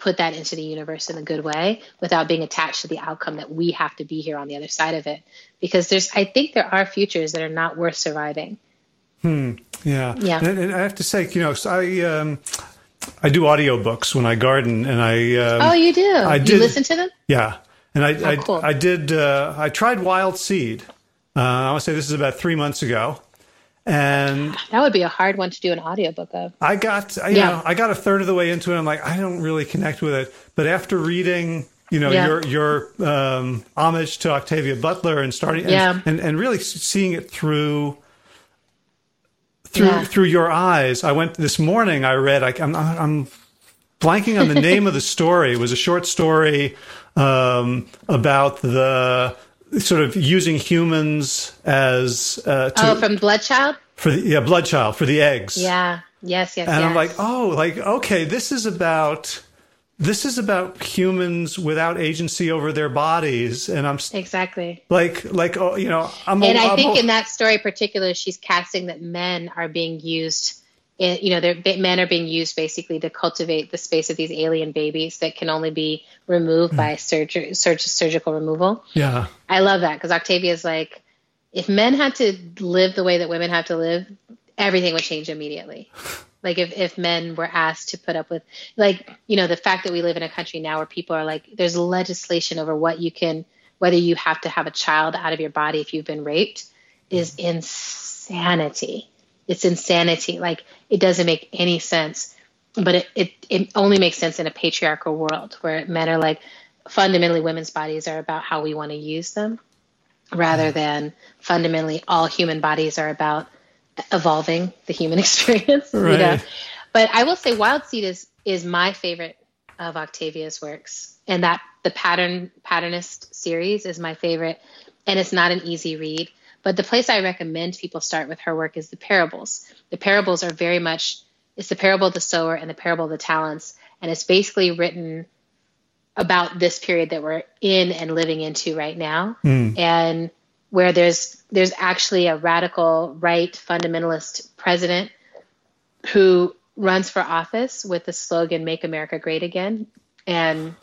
put that into the universe in a good way without being attached to the outcome that we have to be here on the other side of it. Because there's, I think there are futures that are not worth surviving. Hmm. Yeah. Yeah. And, and I have to say, you know, I, um, I do audiobooks when I garden and I, um, oh, you do? I did, you listen to them? Yeah. And I, oh, I, cool. I, did, uh, I tried Wild Seed. Uh, I want to say this is about three months ago and that would be a hard one to do an audiobook of i got you yeah. know i got a third of the way into it i'm like i don't really connect with it but after reading you know yeah. your your um, homage to octavia butler and starting and, yeah. and, and really seeing it through through yeah. through your eyes i went this morning i read I, i'm i'm blanking on the name of the story it was a short story um, about the sort of using humans as uh, to, oh from Bloodchild for the, yeah Bloodchild for the eggs. Yeah. Yes. Yes. And yes. I'm like, oh, like okay, this is about this is about humans without agency over their bodies and i'm exactly like like oh you know i'm and a, i I'm think a, in that story particular she's casting that men are being used in, you know they're, men are being used basically to cultivate the space of these alien babies that can only be removed mm. by surgery surg- surgical removal. Yeah. I love that because octavia is like if men had to live the way that women have to live everything would change immediately. Like if, if men were asked to put up with like you know the fact that we live in a country now where people are like there's legislation over what you can whether you have to have a child out of your body if you've been raped is insanity it's insanity like it doesn't make any sense but it, it, it only makes sense in a patriarchal world where men are like fundamentally women's bodies are about how we want to use them rather mm-hmm. than fundamentally all human bodies are about evolving the human experience. Right. You know? But I will say Wild Seed is is my favorite of Octavia's works. And that the pattern patternist series is my favorite. And it's not an easy read. But the place I recommend people start with her work is the parables. The parables are very much it's the parable of the sower and the parable of the talents. And it's basically written about this period that we're in and living into right now. Mm. And where there's there's actually a radical right fundamentalist president who runs for office with the slogan "Make America Great Again" and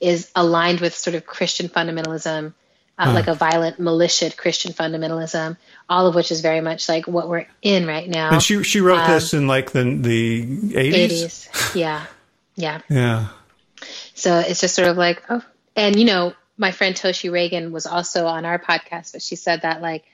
is aligned with sort of Christian fundamentalism, uh, mm. like a violent, malicious Christian fundamentalism, all of which is very much like what we're in right now. And she she wrote um, this in like the the eighties. Yeah, yeah, yeah. So it's just sort of like oh, and you know my friend Toshi Reagan was also on our podcast, but she said that like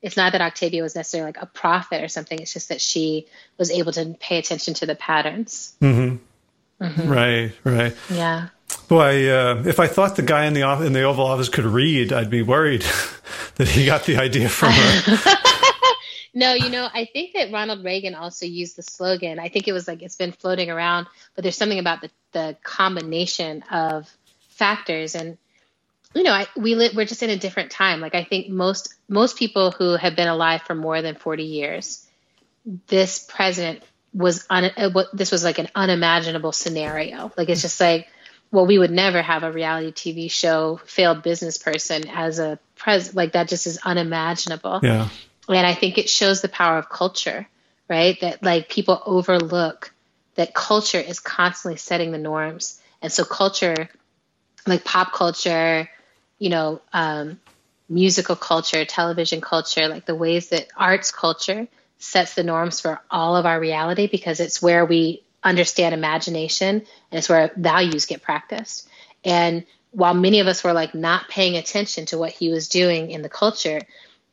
it's not that Octavia was necessarily like a prophet or something. It's just that she was able to pay attention to the patterns. Mm-hmm. Mm-hmm. Right, right. Yeah. Boy, uh, if I thought the guy in the in the Oval Office could read, I'd be worried that he got the idea from her. no, you know, I think that Ronald Reagan also used the slogan. I think it was like it's been floating around, but there's something about the the combination of factors and you know, I, we we're just in a different time. Like I think most most people who have been alive for more than 40 years, this president was un, uh, this was like an unimaginable scenario. Like it's just like, well, we would never have a reality TV show failed business person as a pres like that. Just is unimaginable. Yeah. And I think it shows the power of culture, right? That like people overlook that culture is constantly setting the norms, and so culture, like pop culture you know, um, musical culture, television culture, like the ways that arts culture sets the norms for all of our reality because it's where we understand imagination and it's where values get practiced. And while many of us were like not paying attention to what he was doing in the culture,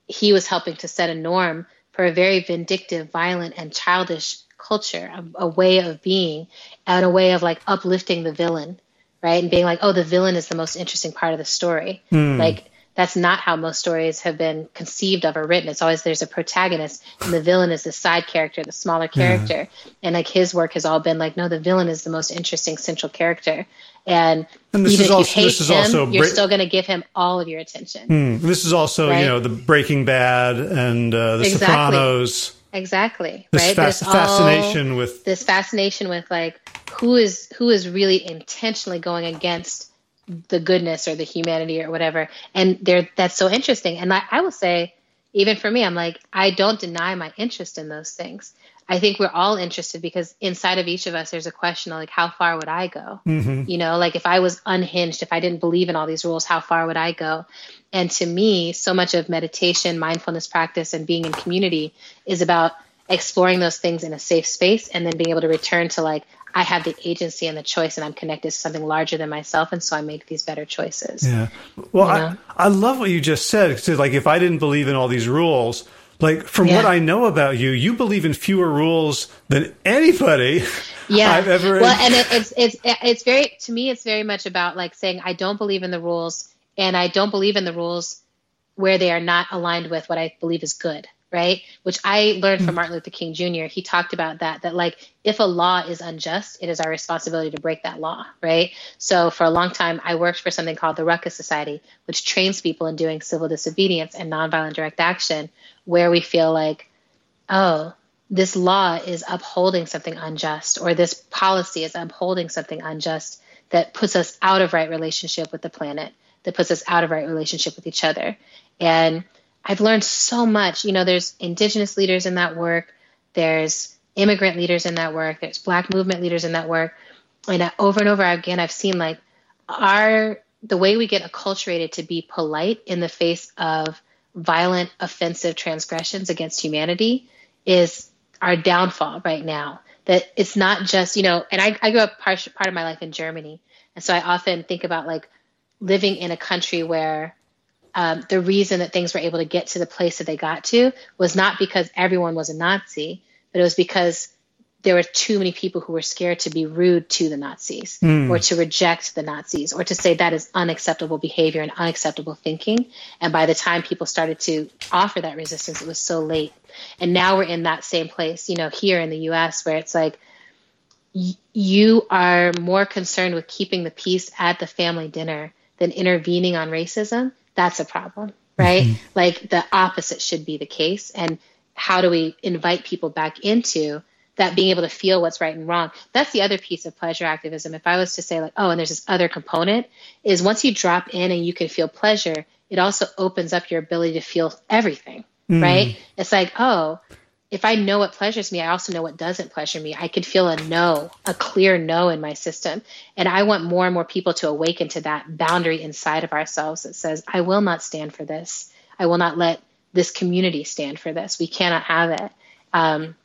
he was helping to set a norm for a very vindictive, violent, and childish culture, a, a way of being, and a way of like uplifting the villain right? And being like, oh, the villain is the most interesting part of the story. Mm. Like that's not how most stories have been conceived of or written. It's always there's a protagonist and the villain is the side character, the smaller character. Yeah. And like his work has all been like, no, the villain is the most interesting central character. And, and even if also, you hate him, also you're still going to give him all of your attention. Mm. This is also, right? you know, the Breaking Bad and uh, the exactly. Sopranos. Exactly. This right. Fa- this fascination with this fascination with like who is who is really intentionally going against the goodness or the humanity or whatever. And there that's so interesting. And I, I will say even for me i'm like i don't deny my interest in those things. I think we're all interested because inside of each of us there's a question of like how far would i go? Mm-hmm. you know like if i was unhinged if i didn't believe in all these rules how far would i go? And to me so much of meditation mindfulness practice and being in community is about exploring those things in a safe space and then being able to return to like I have the agency and the choice, and I'm connected to something larger than myself, and so I make these better choices. Yeah. Well, I, I love what you just said. Cause like, if I didn't believe in all these rules, like from yeah. what I know about you, you believe in fewer rules than anybody. Yeah. I've ever. Well, and it, it's it's it's very to me, it's very much about like saying I don't believe in the rules, and I don't believe in the rules where they are not aligned with what I believe is good. Right? Which I learned from hmm. Martin Luther King Jr. He talked about that, that like if a law is unjust, it is our responsibility to break that law, right? So for a long time, I worked for something called the Ruckus Society, which trains people in doing civil disobedience and nonviolent direct action, where we feel like, oh, this law is upholding something unjust, or this policy is upholding something unjust that puts us out of right relationship with the planet, that puts us out of right relationship with each other. And I've learned so much. You know, there's indigenous leaders in that work, there's immigrant leaders in that work, there's black movement leaders in that work. And over and over again, I've seen like our the way we get acculturated to be polite in the face of violent, offensive transgressions against humanity is our downfall right now. That it's not just, you know, and I, I grew up part, part of my life in Germany. And so I often think about like living in a country where um, the reason that things were able to get to the place that they got to was not because everyone was a Nazi, but it was because there were too many people who were scared to be rude to the Nazis mm. or to reject the Nazis or to say that is unacceptable behavior and unacceptable thinking. And by the time people started to offer that resistance, it was so late. And now we're in that same place, you know, here in the US where it's like, you are more concerned with keeping the peace at the family dinner than intervening on racism that's a problem, right? Mm-hmm. Like the opposite should be the case. And how do we invite people back into that being able to feel what's right and wrong? That's the other piece of pleasure activism. If I was to say, like, oh, and there's this other component, is once you drop in and you can feel pleasure, it also opens up your ability to feel everything, mm. right? It's like, oh, if I know what pleasures me, I also know what doesn't pleasure me. I could feel a no, a clear no in my system. And I want more and more people to awaken to that boundary inside of ourselves that says, I will not stand for this. I will not let this community stand for this. We cannot have it. Um,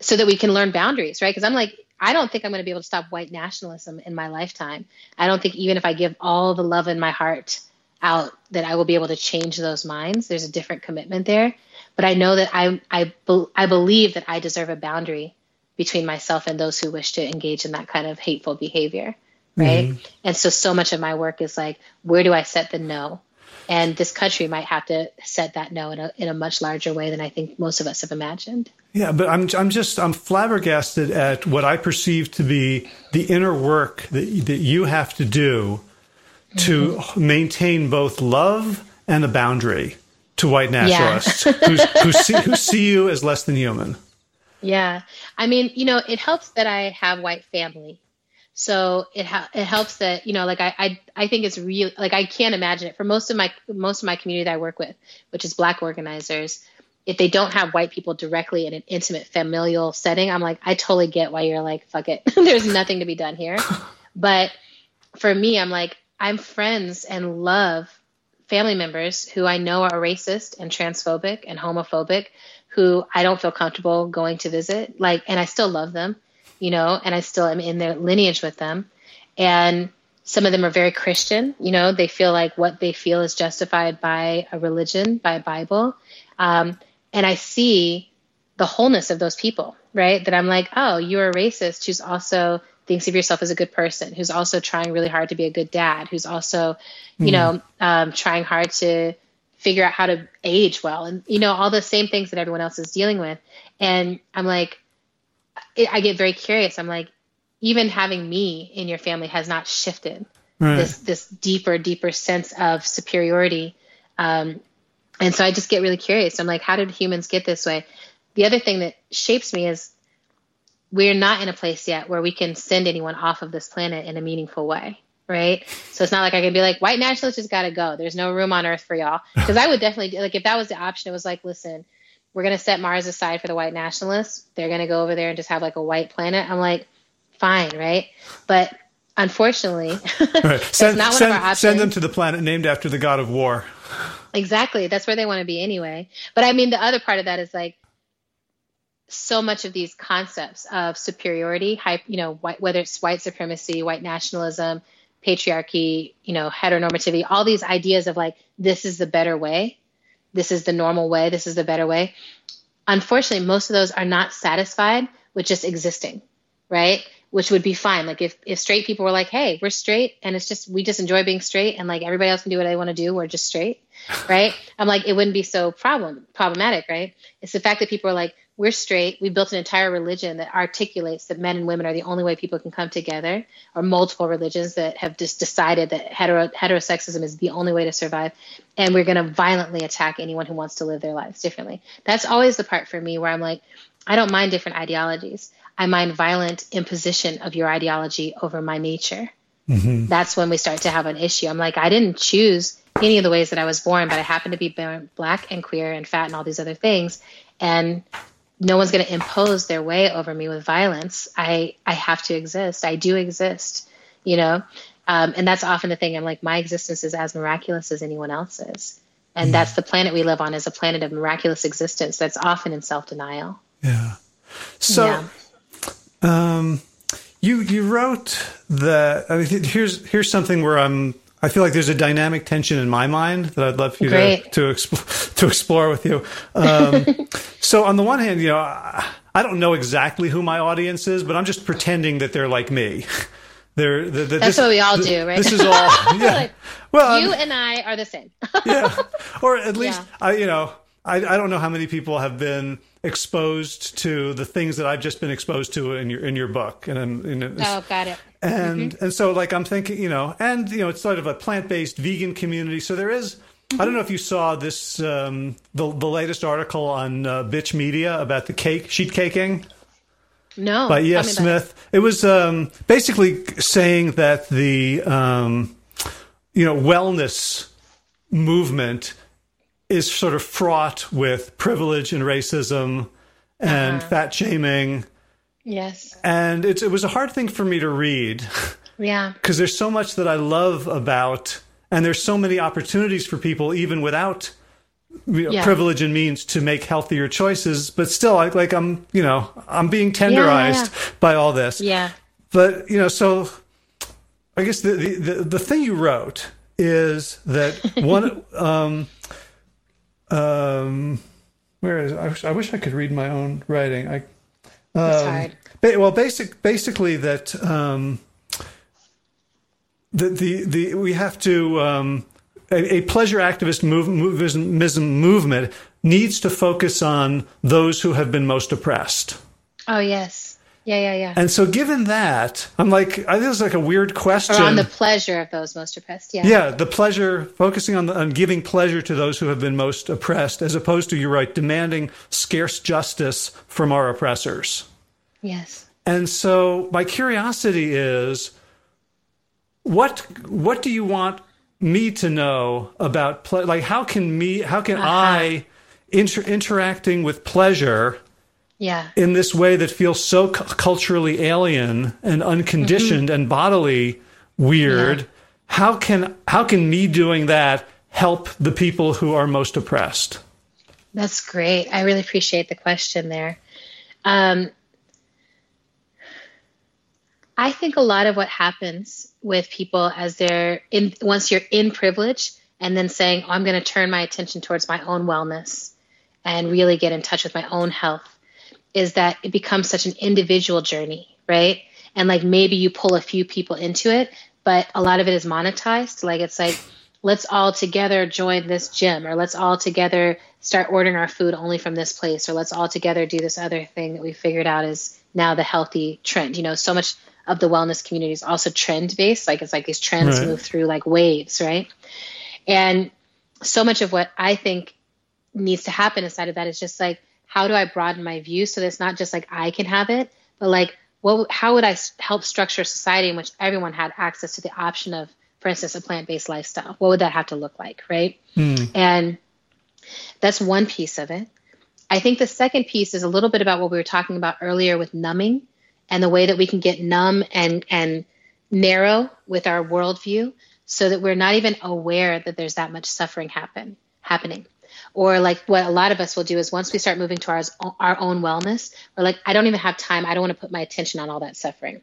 so that we can learn boundaries, right? Because I'm like, I don't think I'm going to be able to stop white nationalism in my lifetime. I don't think even if I give all the love in my heart out, that I will be able to change those minds. There's a different commitment there but I know that I I I believe that I deserve a boundary between myself and those who wish to engage in that kind of hateful behavior, right? Mm-hmm. And so so much of my work is like, where do I set the no? And this country might have to set that no in a in a much larger way than I think most of us have imagined. Yeah, but I'm I'm just I'm flabbergasted at what I perceive to be the inner work that that you have to do to mm-hmm. maintain both love and a boundary to white nationalists yeah. who, see, who see you as less than human. Yeah. I mean, you know, it helps that I have white family. So it ha- it helps that, you know, like I, I, I think it's real, like I can't imagine it for most of my, most of my community that I work with, which is black organizers. If they don't have white people directly in an intimate familial setting, I'm like, I totally get why you're like, fuck it. There's nothing to be done here. But for me, I'm like, I'm friends and love family members who I know are racist and transphobic and homophobic who I don't feel comfortable going to visit. Like, and I still love them, you know, and I still am in their lineage with them. And some of them are very Christian, you know, they feel like what they feel is justified by a religion, by a Bible. Um, and I see the wholeness of those people, right? That I'm like, oh, you're a racist who's also thinks of yourself as a good person, who's also trying really hard to be a good dad, who's also, you mm. know, um, trying hard to figure out how to age well, and you know, all the same things that everyone else is dealing with. And I'm like, I get very curious. I'm like, even having me in your family has not shifted right. this this deeper, deeper sense of superiority. Um, and so I just get really curious. I'm like, how did humans get this way? The other thing that shapes me is we're not in a place yet where we can send anyone off of this planet in a meaningful way right? So it's not like I can be like, white nationalists just got to go. There's no room on earth for y'all. Because I would definitely, like, if that was the option, it was like, listen, we're going to set Mars aside for the white nationalists. They're going to go over there and just have like a white planet. I'm like, fine, right? But unfortunately, right. send, not one send, of our options. Send them to the planet named after the god of war. Exactly. That's where they want to be anyway. But I mean, the other part of that is like, so much of these concepts of superiority, you know, white, whether it's white supremacy, white nationalism, patriarchy, you know, heteronormativity, all these ideas of like, this is the better way, this is the normal way, this is the better way. Unfortunately, most of those are not satisfied with just existing, right? which would be fine. Like if, if straight people were like, hey, we're straight and it's just, we just enjoy being straight and like everybody else can do what they want to do. We're just straight. Right. I'm like, it wouldn't be so problem problematic. Right. It's the fact that people are like, we're straight. We built an entire religion that articulates that men and women are the only way people can come together, or multiple religions that have just decided that hetero, heterosexism is the only way to survive. And we're going to violently attack anyone who wants to live their lives differently. That's always the part for me where I'm like, I don't mind different ideologies. I mind violent imposition of your ideology over my nature. Mm-hmm. That's when we start to have an issue. I'm like, I didn't choose any of the ways that I was born, but I happen to be born black and queer and fat and all these other things. And no one's going to impose their way over me with violence. I, I have to exist. I do exist, you know? Um, and that's often the thing. I'm like, my existence is as miraculous as anyone else's. And mm-hmm. that's the planet we live on is a planet of miraculous existence that's often in self denial. Yeah. So, yeah. Um, you you wrote that. I mean, here's here's something where I'm. I feel like there's a dynamic tension in my mind that I'd love for you Great. to to, explore, to explore with you. Um, so on the one hand, you know, I don't know exactly who my audience is, but I'm just pretending that they're like me. They're, the, the, That's this, what we all do, right? This is all. Yeah. like, well, you um, and I are the same. yeah, or at least yeah. I, you know, I, I don't know how many people have been exposed to the things that I've just been exposed to in your in your book. And, and oh, got it. And mm-hmm. and so like I'm thinking, you know, and you know, it's sort of a plant based vegan community. So there is. Mm-hmm. I don't know if you saw this um, the the latest article on uh, Bitch Media about the cake sheet caking. No, by E.S. Smith. It. it was um, basically saying that the um, you know wellness movement is sort of fraught with privilege and racism and uh-huh. fat shaming. Yes. And it's, it was a hard thing for me to read. Yeah. Because there's so much that I love about, and there's so many opportunities for people, even without you know, yeah. privilege and means, to make healthier choices. But still, I, like I'm, you know, I'm being tenderized yeah, yeah, by all this. Yeah. But you know, so I guess the the the, the thing you wrote is that one. um, um, where is? I wish, I wish I could read my own writing. I. Um. Ba- well, basic, basically that um, the, the the we have to um, a, a, pleasure activist move, movement needs to focus on those who have been most oppressed. Oh yes. Yeah, yeah, yeah. And so, given that, I'm like, I think it's like a weird question. Or on the pleasure of those most oppressed. Yeah. Yeah, the pleasure, focusing on the, on giving pleasure to those who have been most oppressed, as opposed to you're right, demanding scarce justice from our oppressors. Yes. And so, my curiosity is, what what do you want me to know about ple- like how can me how can uh-huh. I inter- interacting with pleasure yeah. in this way that feels so cu- culturally alien and unconditioned mm-hmm. and bodily weird yeah. how can how can me doing that help the people who are most oppressed that's great i really appreciate the question there um, i think a lot of what happens with people as they're in once you're in privilege and then saying oh, i'm going to turn my attention towards my own wellness and really get in touch with my own health is that it becomes such an individual journey, right? And like maybe you pull a few people into it, but a lot of it is monetized. Like it's like, let's all together join this gym, or let's all together start ordering our food only from this place, or let's all together do this other thing that we figured out is now the healthy trend. You know, so much of the wellness community is also trend based. Like it's like these trends right. move through like waves, right? And so much of what I think needs to happen inside of that is just like how do I broaden my view so that it's not just like I can have it, but like what how would I help structure a society in which everyone had access to the option of, for instance, a plant-based lifestyle? What would that have to look like, right? Mm. And that's one piece of it. I think the second piece is a little bit about what we were talking about earlier with numbing and the way that we can get numb and and narrow with our worldview so that we're not even aware that there's that much suffering happen happening or like what a lot of us will do is once we start moving towards our own wellness we're like i don't even have time. I don't want to put my attention on all that suffering.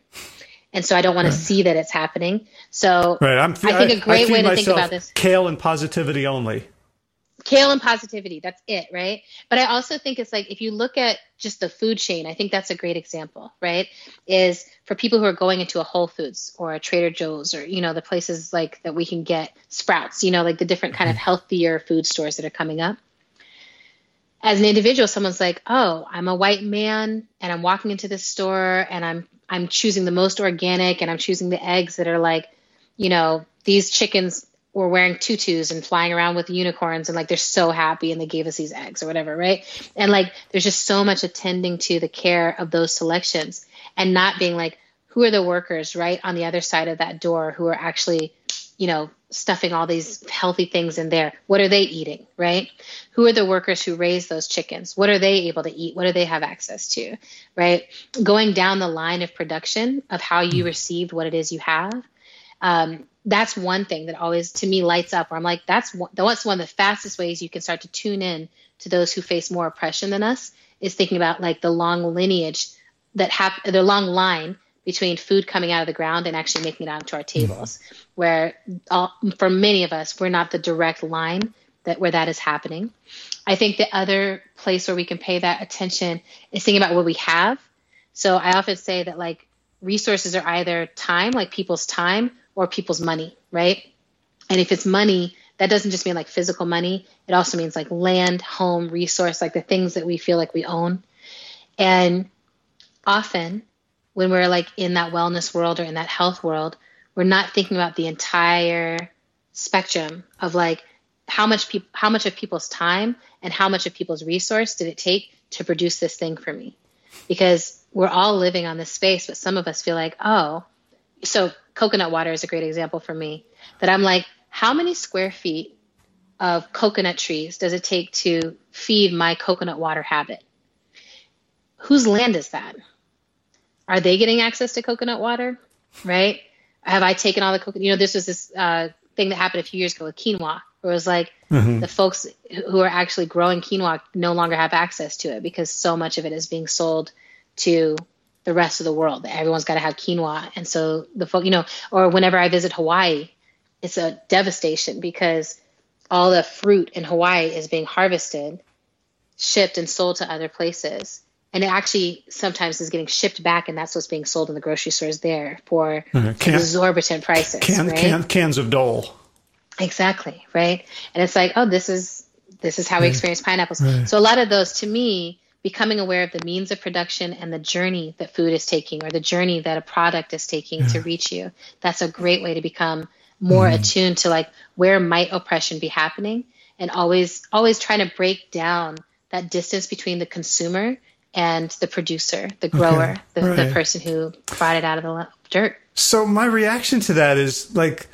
And so i don't want right. to see that it's happening. So right I'm, i think a great way to think about this kale and positivity only kale and positivity that's it right? But i also think it's like if you look at just the food chain i think that's a great example right? Is for people who are going into a whole foods or a trader joe's or you know the places like that we can get sprouts you know like the different kind of mm-hmm. healthier food stores that are coming up. As an individual someone's like oh i'm a white man and i'm walking into this store and i'm i'm choosing the most organic and i'm choosing the eggs that are like you know these chickens were wearing tutus and flying around with unicorns and like they're so happy and they gave us these eggs or whatever, right? And like there's just so much attending to the care of those selections and not being like, who are the workers right on the other side of that door who are actually, you know, stuffing all these healthy things in there? What are they eating, right? Who are the workers who raise those chickens? What are they able to eat? What do they have access to, right? Going down the line of production of how you received what it is you have um, that's one thing that always to me lights up where I'm like, that's one, that's one of the fastest ways you can start to tune in to those who face more oppression than us is thinking about like the long lineage that have the long line between food coming out of the ground and actually making it onto our mm-hmm. tables where all, for many of us we're not the direct line that where that is happening. I think the other place where we can pay that attention is thinking about what we have. So i often say that like resources are either time like people's time or people's money, right? And if it's money, that doesn't just mean like physical money, it also means like land, home, resource, like the things that we feel like we own. And often when we're like in that wellness world or in that health world, we're not thinking about the entire spectrum of like how much people how much of people's time and how much of people's resource did it take to produce this thing for me because we're all living on this space but some of us feel like oh so coconut water is a great example for me that I'm like, how many square feet of coconut trees does it take to feed my coconut water habit? Whose land is that? Are they getting access to coconut water? Right? Have I taken all the coconut? You know, this was this uh, thing that happened a few years ago with quinoa, where it was like mm-hmm. the folks who are actually growing quinoa no longer have access to it because so much of it is being sold to the rest of the world. Everyone's got to have quinoa. And so the folk, you know, or whenever I visit Hawaii, it's a devastation because all the fruit in Hawaii is being harvested, shipped, and sold to other places. And it actually sometimes is getting shipped back, and that's what's being sold in the grocery stores there for uh, can, exorbitant prices. Can, right? can, cans of Dole. Exactly right, and it's like, oh, this is this is how we experience pineapples. Right. So a lot of those, to me, becoming aware of the means of production and the journey that food is taking or the journey that a product is taking yeah. to reach you that's a great way to become more mm. attuned to like where might oppression be happening and always always trying to break down that distance between the consumer and the producer the grower okay. the, right. the person who brought it out of the dirt so my reaction to that is like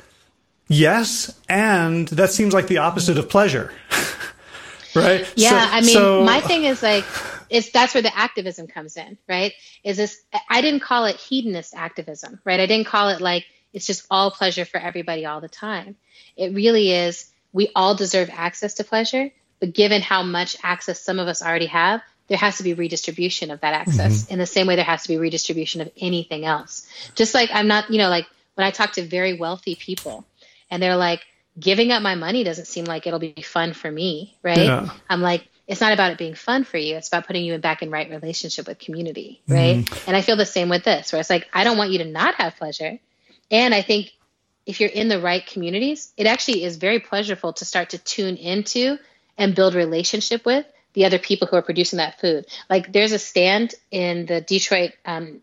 yes and that seems like the opposite of pleasure right yeah so, i mean so, my thing is like it's that's where the activism comes in, right? Is this I didn't call it hedonist activism, right? I didn't call it like it's just all pleasure for everybody all the time. It really is we all deserve access to pleasure, but given how much access some of us already have, there has to be redistribution of that access mm-hmm. in the same way there has to be redistribution of anything else. Just like I'm not, you know, like when I talk to very wealthy people and they're like, giving up my money doesn't seem like it'll be fun for me, right? Yeah. I'm like, it's not about it being fun for you. It's about putting you back in right relationship with community, right? Mm-hmm. And I feel the same with this, where it's like I don't want you to not have pleasure, and I think if you're in the right communities, it actually is very pleasurable to start to tune into and build relationship with the other people who are producing that food. Like there's a stand in the Detroit, um,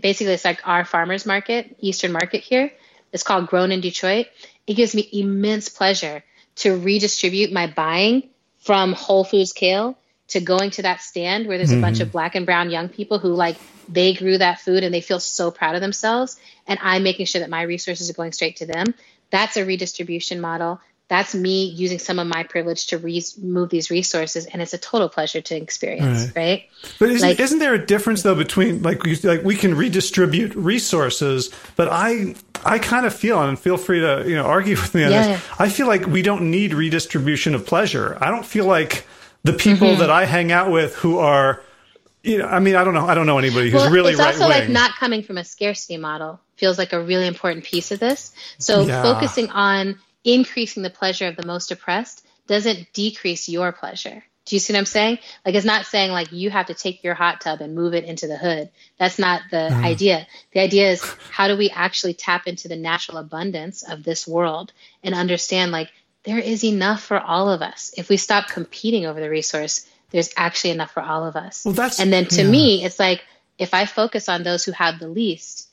basically it's like our farmers market, Eastern market here. It's called Grown in Detroit. It gives me immense pleasure to redistribute my buying from Whole Foods kale to going to that stand where there's a mm-hmm. bunch of black and brown young people who like they grew that food and they feel so proud of themselves and i'm making sure that my resources are going straight to them that's a redistribution model that's me using some of my privilege to re- move these resources and it's a total pleasure to experience right, right? but isn't, like, isn't there a difference though between like we, like we can redistribute resources but i i kind of feel and feel free to you know argue with me on yeah, this i feel like we don't need redistribution of pleasure i don't feel like the people mm-hmm. that i hang out with who are you know, I mean, I don't know. I don't know anybody who's well, really it's also like not coming from a scarcity model feels like a really important piece of this. So yeah. focusing on increasing the pleasure of the most oppressed doesn't decrease your pleasure. Do you see what I'm saying? Like it's not saying like you have to take your hot tub and move it into the hood. That's not the mm. idea. The idea is how do we actually tap into the natural abundance of this world and understand like there is enough for all of us. If we stop competing over the resource, there's actually enough for all of us. Well, that's, and then to yeah. me, it's like if I focus on those who have the least,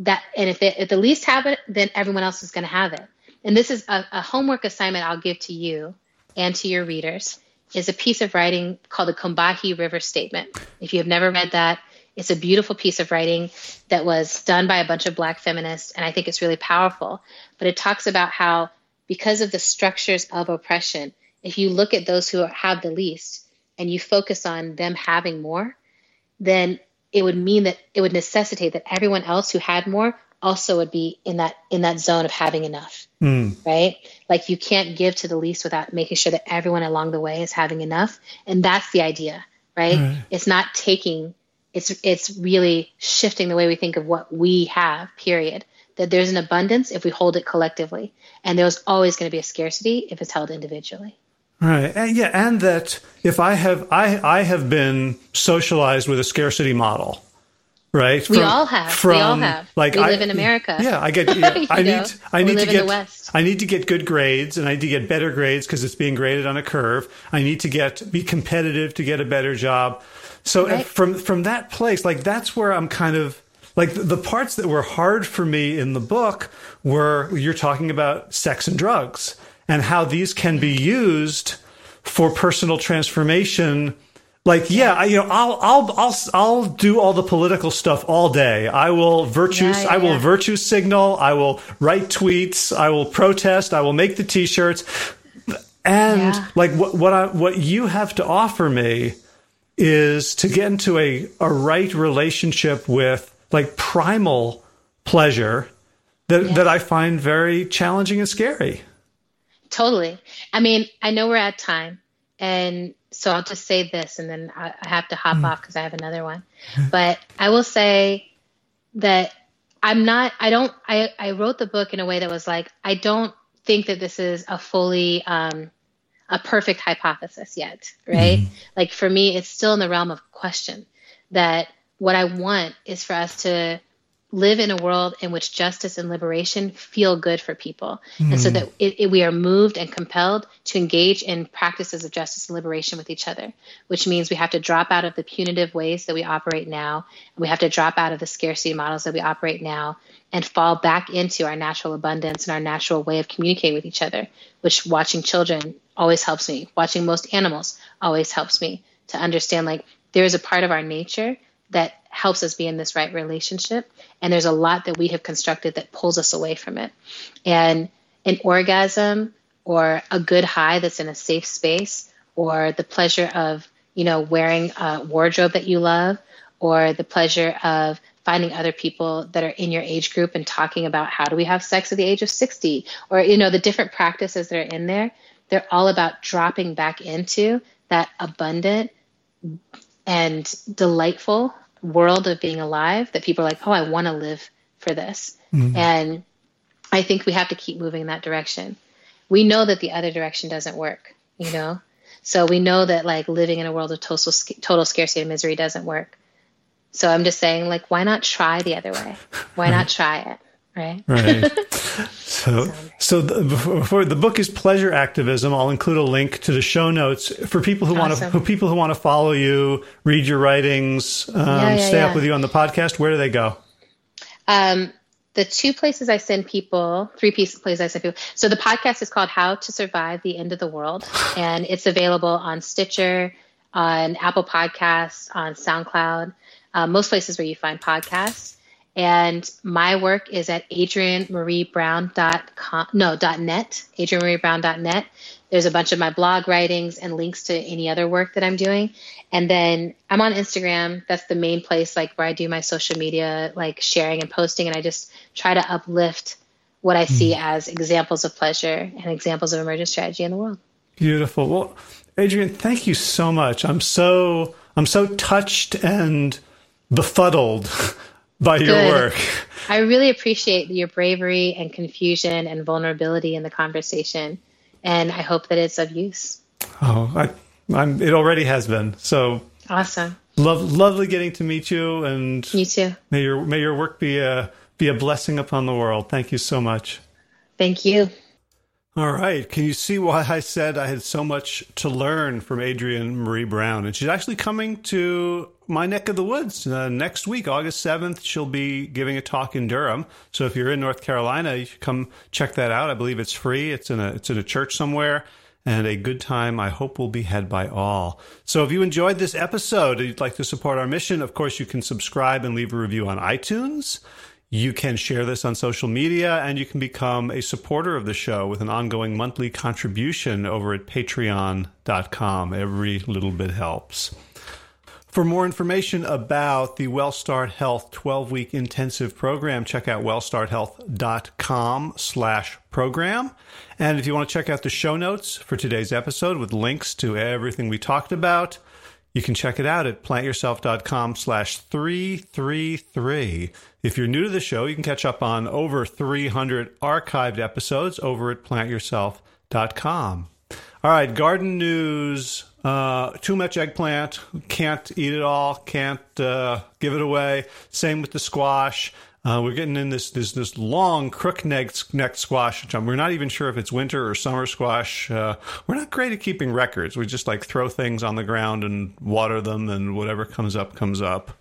that and if, if the least have it, then everyone else is going to have it. And this is a, a homework assignment I'll give to you and to your readers is a piece of writing called the Combahee River Statement. If you have never read that, it's a beautiful piece of writing that was done by a bunch of black feminists, and I think it's really powerful. But it talks about how, because of the structures of oppression, if you look at those who have the least and you focus on them having more, then it would mean that it would necessitate that everyone else who had more also would be in that in that zone of having enough mm. right like you can't give to the least without making sure that everyone along the way is having enough and that's the idea right, right. it's not taking it's it's really shifting the way we think of what we have period that there's an abundance if we hold it collectively and there's always going to be a scarcity if it's held individually Right. And yeah, and that if I have I I have been socialized with a scarcity model right? From, we all have. From, we all have. Like we I, live in America. Yeah, I get. Yeah, I know? need. I need to get. I need to get good grades, and I need to get better grades because it's being graded on a curve. I need to get be competitive to get a better job. So right. from from that place, like that's where I'm kind of like the parts that were hard for me in the book were you're talking about sex and drugs and how these can be used for personal transformation like yeah I, you know I'll I'll I'll I'll do all the political stuff all day. I will virtue yeah, yeah, I will yeah. virtue signal. I will write tweets. I will protest. I will make the t-shirts. And like what what I what you have to offer me is to get into a a right relationship with like primal pleasure that that I find very challenging and scary. Totally. I mean, I know we're at time and so I'll just say this and then I, I have to hop mm. off because I have another one. But I will say that I'm not, I don't, I, I wrote the book in a way that was like, I don't think that this is a fully, um, a perfect hypothesis yet, right? Mm. Like for me, it's still in the realm of question that what I want is for us to live in a world in which justice and liberation feel good for people. Mm. And so hmm. that it, it, we are moved and compelled to engage in practices of justice and liberation with each other, which means we have to drop out of the punitive ways that we operate now. We have to drop out of the scarcity models that we operate now and fall back into our natural abundance and our natural way of communicating with each other, which watching children always helps me. Watching most animals always helps me to understand like there is a part of our nature that helps us be in this right relationship. And there's a lot that we have constructed that pulls us away from it. And an orgasm or a good high that's in a safe space or the pleasure of, you know, wearing a wardrobe that you love or the pleasure of finding other people that are in your age group and talking about how do we have sex at the age of 60 or you know the different practices that are in there they're all about dropping back into that abundant and delightful world of being alive that people are like, oh, I want to live for this. Mm-hmm. And I think we have to keep moving in that direction. We know that the other direction doesn't work, you know? So we know that like living in a world of total, total scarcity and misery doesn't work. So I'm just saying, like, why not try the other way? Why not try it? Right. Right. so, so the, before the book is pleasure activism. I'll include a link to the show notes for people who awesome. want to, who people who want to follow you, read your writings, um, yeah, yeah, stay yeah. up with you on the podcast. Where do they go? Um, the two places I send people, three pieces places I send people. So the podcast is called How to Survive the End of the World, and it's available on Stitcher, on Apple Podcasts, on SoundCloud, uh, most places where you find podcasts. And my work is at adriennemareebrown.com, no, dot .net, adriennemareebrown.net. There's a bunch of my blog writings and links to any other work that I'm doing. And then I'm on Instagram. That's the main place like where I do my social media, like sharing and posting. And I just try to uplift what I see mm. as examples of pleasure and examples of emergent strategy in the world. Beautiful. Well, Adrienne, thank you so much. I'm so I'm so touched and befuddled by Good. your work. I really appreciate your bravery and confusion and vulnerability in the conversation. and I hope that it's of use. Oh, I, I'm, it already has been. So awesome. Love, lovely getting to meet you, and you too. May your may your work be a be a blessing upon the world. Thank you so much. Thank you. All right. Can you see why I said I had so much to learn from Adrienne Maree Brown? And she's actually coming to my neck of the woods uh, next week, August 7th. She'll be giving a talk in Durham. So if you're in North Carolina, you should come check that out. I believe it's free. It's in a, it's in a church somewhere and a good time I hope will be had by all. So if you enjoyed this episode and you'd like to support our mission, of course, you can subscribe and leave a review on iTunes. You can share this on social media and you can become a supporter of the show with an ongoing monthly contribution over at patreon.com. Every little bit helps. For more information about the WellStart Health 12-week intensive program, check out wellstarthealth.com slash program. And if you want to check out the show notes for today's episode with links to everything we talked about, you can check it out at plantyourself.com slash 333. If you're new to the show, you can catch up on over 300 archived episodes over at plantyourself.com. All right, garden news. Uh, too much eggplant. Can't eat it all. Can't uh, give it away. Same with the squash. Uh, we're getting in this this this long crook necked neck squash. We're not even sure if it's winter or summer squash. Uh, we're not great at keeping records. We just like throw things on the ground and water them, and whatever comes up comes up.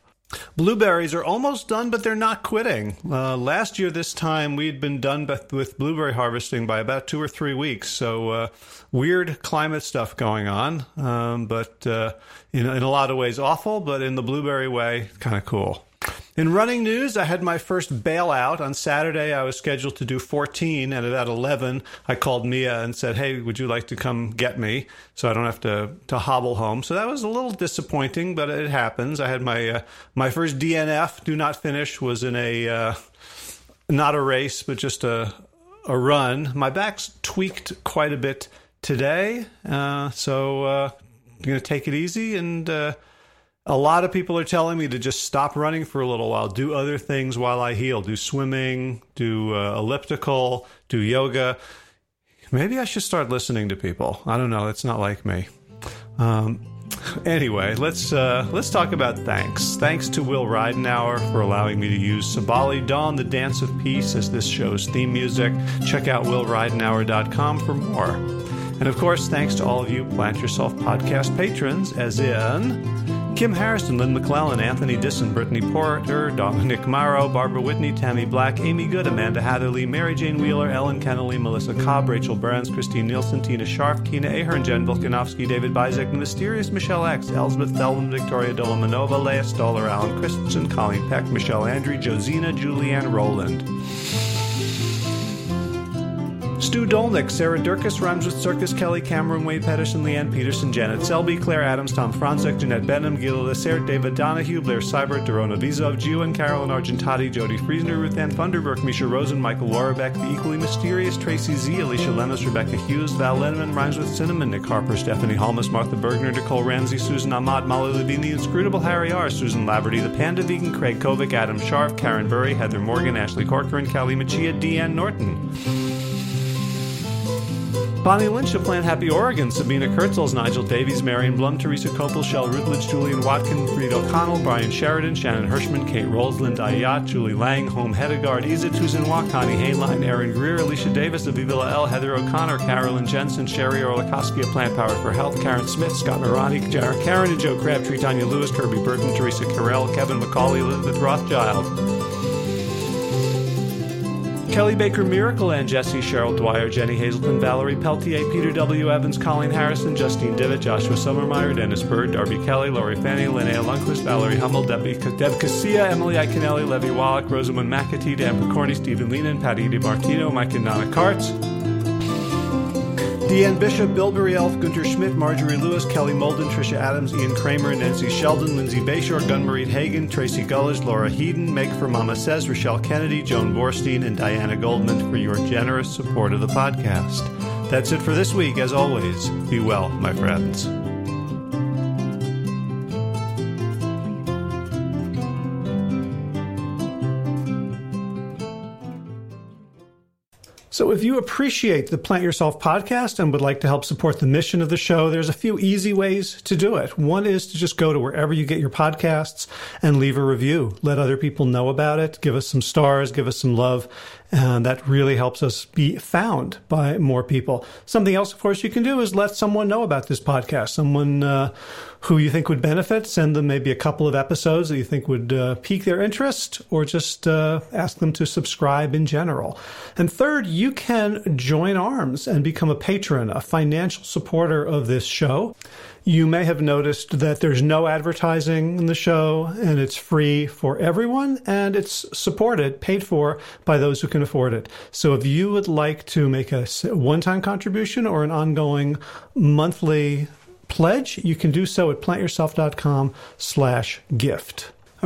Blueberries are almost done, but they're not quitting. Uh, last year, this time, we'd been done with blueberry harvesting by about two or three weeks. So, uh, weird climate stuff going on, um, but uh, in, in a lot of ways awful, but in the blueberry way, kind of cool. In running news, I had my first bailout. On Saturday, I was scheduled to do 14, and at 11, I called Mia and said, Hey, would you like to come get me so I don't have to, to hobble home? So that was a little disappointing, but it happens. I had my, uh, my first DNF, do not finish, was in a, uh, not a race, but just a, a run. My back's tweaked quite a bit today, uh, so uh, I'm going to take it easy and uh, a lot of people are telling me to just stop running for a little while, do other things while I heal, do swimming, do uh, elliptical, do yoga. Maybe I should start listening to people. I don't know. It's not like me. Um, anyway, let's uh, let's talk about thanks. Thanks to Will Ridenour for allowing me to use Sabali Dawn, the Dance of Peace, as this show's theme music. Check out willridenour.com for more. And of course, thanks to all of you Plant Yourself podcast patrons, as in Kim Harrison, Lynn McClellan, Anthony Disson, Brittany Porter, Dominic Morrow, Barbara Whitney, Tammy Black, Amy Good, Amanda Hatherley, Mary Jane Wheeler, Ellen Kennelly, Melissa Cobb, Rachel Burns, Christine Nielsen, Tina Sharp, Kina Ahern, Jen Volkanovsky, David Bizek, Mysterious Michelle X, Elsbeth Thelman, Victoria Dolomanova, Leah Stoller, Alan Christensen, Colleen Peck, Michelle Andrew, Josina, Julianne Rowland. Stu Dolnick, Sarah Durkis, rhymes with Circus, Kelly Cameron, Wade Pedersen, Leanne Peterson, Janet Selby, Claire Adams, Tom Franzek, Jeanette Benham, Gila Lacer, David Donahue, Blair Seibert, Dorona Vizov, Gio Carolyn Argentati, Jody Friesner, Ruth Ann Thunderberg, Misha Rosen, Michael Warbeck, The Equally Mysterious, Tracy Z, Alicia Lemus, Rebecca Hughes, Val Lenneman, Rhymes with Cinnamon, Nick Harper, Stephanie Holmes, Martha Bergner, Nicole Ramsey, Susan Ahmad, Molly Levine, The Inscrutable Harry R., Susan Laverty, The Panda Vegan, Craig Kovic, Adam Sharf, Karen Burry, Heather Morgan, Ashley Corcoran, Callie Machia, Deanne Norton. Bonnie Lynch of Plant Happy Oregon, Sabina Kurtzels, Nigel Davies, Marion Blum, Teresa Copel, Shell Rutledge, Julian Watkin, Fried O'Connell, Brian Sheridan, Shannon Hirschman, Kate Rolls, Linda Ayat, Julie Lang, Home Hedegaard, Isa Tuzin Connie Hainline, Aaron Greer, Alicia Davis, Avivila L, Heather O'Connor, Carolyn Jensen, Sherry Orlikoski of Plant Power for Health, Karen Smith, Scott Marani, Jared Karen and Joe Crabtree, Tanya Lewis, Kirby Burton, Teresa Carell, Kevin McCauley, Elizabeth Rothschild. Kelly Baker Miracle and Jesse Cheryl Dwyer, Jenny Hazelton, Valerie Peltier, Peter W. Evans, Colleen Harrison, Justine Divitt, Joshua Sommermeyer, Dennis Bird, Darby Kelly, Lori Fanny, Linnea Lundquist, Valerie Hummel, Debbie, Deb Casilla, Emily Iaconelli, Levy Wallach, Rosamund McAtee, Dan Picorni, Stephen Leenan, Patty DiMartino, Mike and Donna Karts. Deanne Bishop, Bilberry Elf, Gunter Schmidt, Marjorie Lewis, Kelly Molden, Tricia Adams, Ian Kramer, Nancy Sheldon, Lindsay Bayshore, Gunmarie Hagen, Tracy Gullidge, Laura Heaton, Make for Mama Says, Rochelle Kennedy, Joan Borstein, and Diana Goldman for your generous support of the podcast. That's it for this week. As always, be well, my friends. So, if you appreciate the Plant Yourself podcast and would like to help support the mission of the show, there's a few easy ways to do it. One is to just go to wherever you get your podcasts and leave a review. Let other people know about it. Give us some stars, give us some love. And that really helps us be found by more people. Something else, of course, you can do is let someone know about this podcast. Someone uh, who you think would benefit. Send them maybe a couple of episodes that you think would uh, pique their interest, or just uh, ask them to subscribe in general. And third, you can join arms and become a patron, a financial supporter of this show. You may have noticed that there's no advertising in the show and it's free for everyone and it's supported, paid for by those who can afford it. So if you would like to make a one time contribution or an ongoing monthly pledge, you can do so at plantyourself.com slash gift.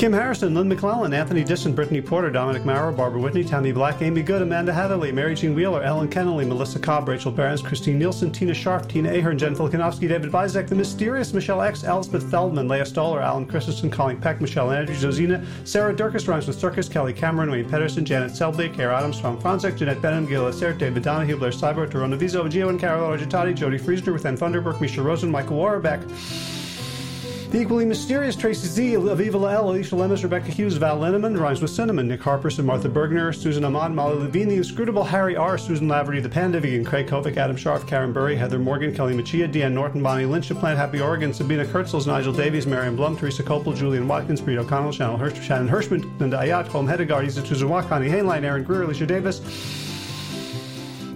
Kim Harrison, Lynn McClellan, Anthony Disson, Brittany Porter, Dominic Maurer, Barbara Whitney, Tammy Black, Amy Good, Amanda Heatherly, Mary Jean Wheeler, Ellen Kennelly, Melissa Cobb, Rachel Barons, Christine Nielsen, Tina Sharp, Tina Ahern, Jen Filikanovsky, David Vizek, The Mysterious, Michelle X, Elspeth Feldman, Leah Stoller, Alan Christensen, Colleen Peck, Michelle Andrews, Josina, Sarah Durkis, Rhymes with Circus, Kelly Cameron, Wayne Pedersen, Janet Selby, Kara Adams, Tom Franzek, Jeanette Benham, Gil Assert, David Donahue, Blair Cyber, Torona Vizo, Gio and Carol Argentati, Jody Friesner, with Ann Thunderberg, Misha Rosen, Michael Warbeck. The equally mysterious Tracy Z, Aviva L, Alicia Lemus, Rebecca Hughes, Val Linneman, Rhymes with Cinnamon, Nick Harpers and Martha Bergner, Susan Ahmad, Molly Levine, The Inscrutable Harry R, Susan Laverty, The Panda Vegan, Craig Kovic, Adam Sharf, Karen Burry, Heather Morgan, Kelly Machia, Deanne Norton, Bonnie Lynch, Plant Happy Oregon, Sabina Kurtzels, Nigel Davies, Marion Blum, Teresa Copel, Julian Watkins, Breed O'Connell, Shannon, Hirsch, Shannon Hirschman, Linda Ayat, Holm Hedegaard, Isa Tuzawa, Connie Hainline, Aaron Greer, Alicia Davis,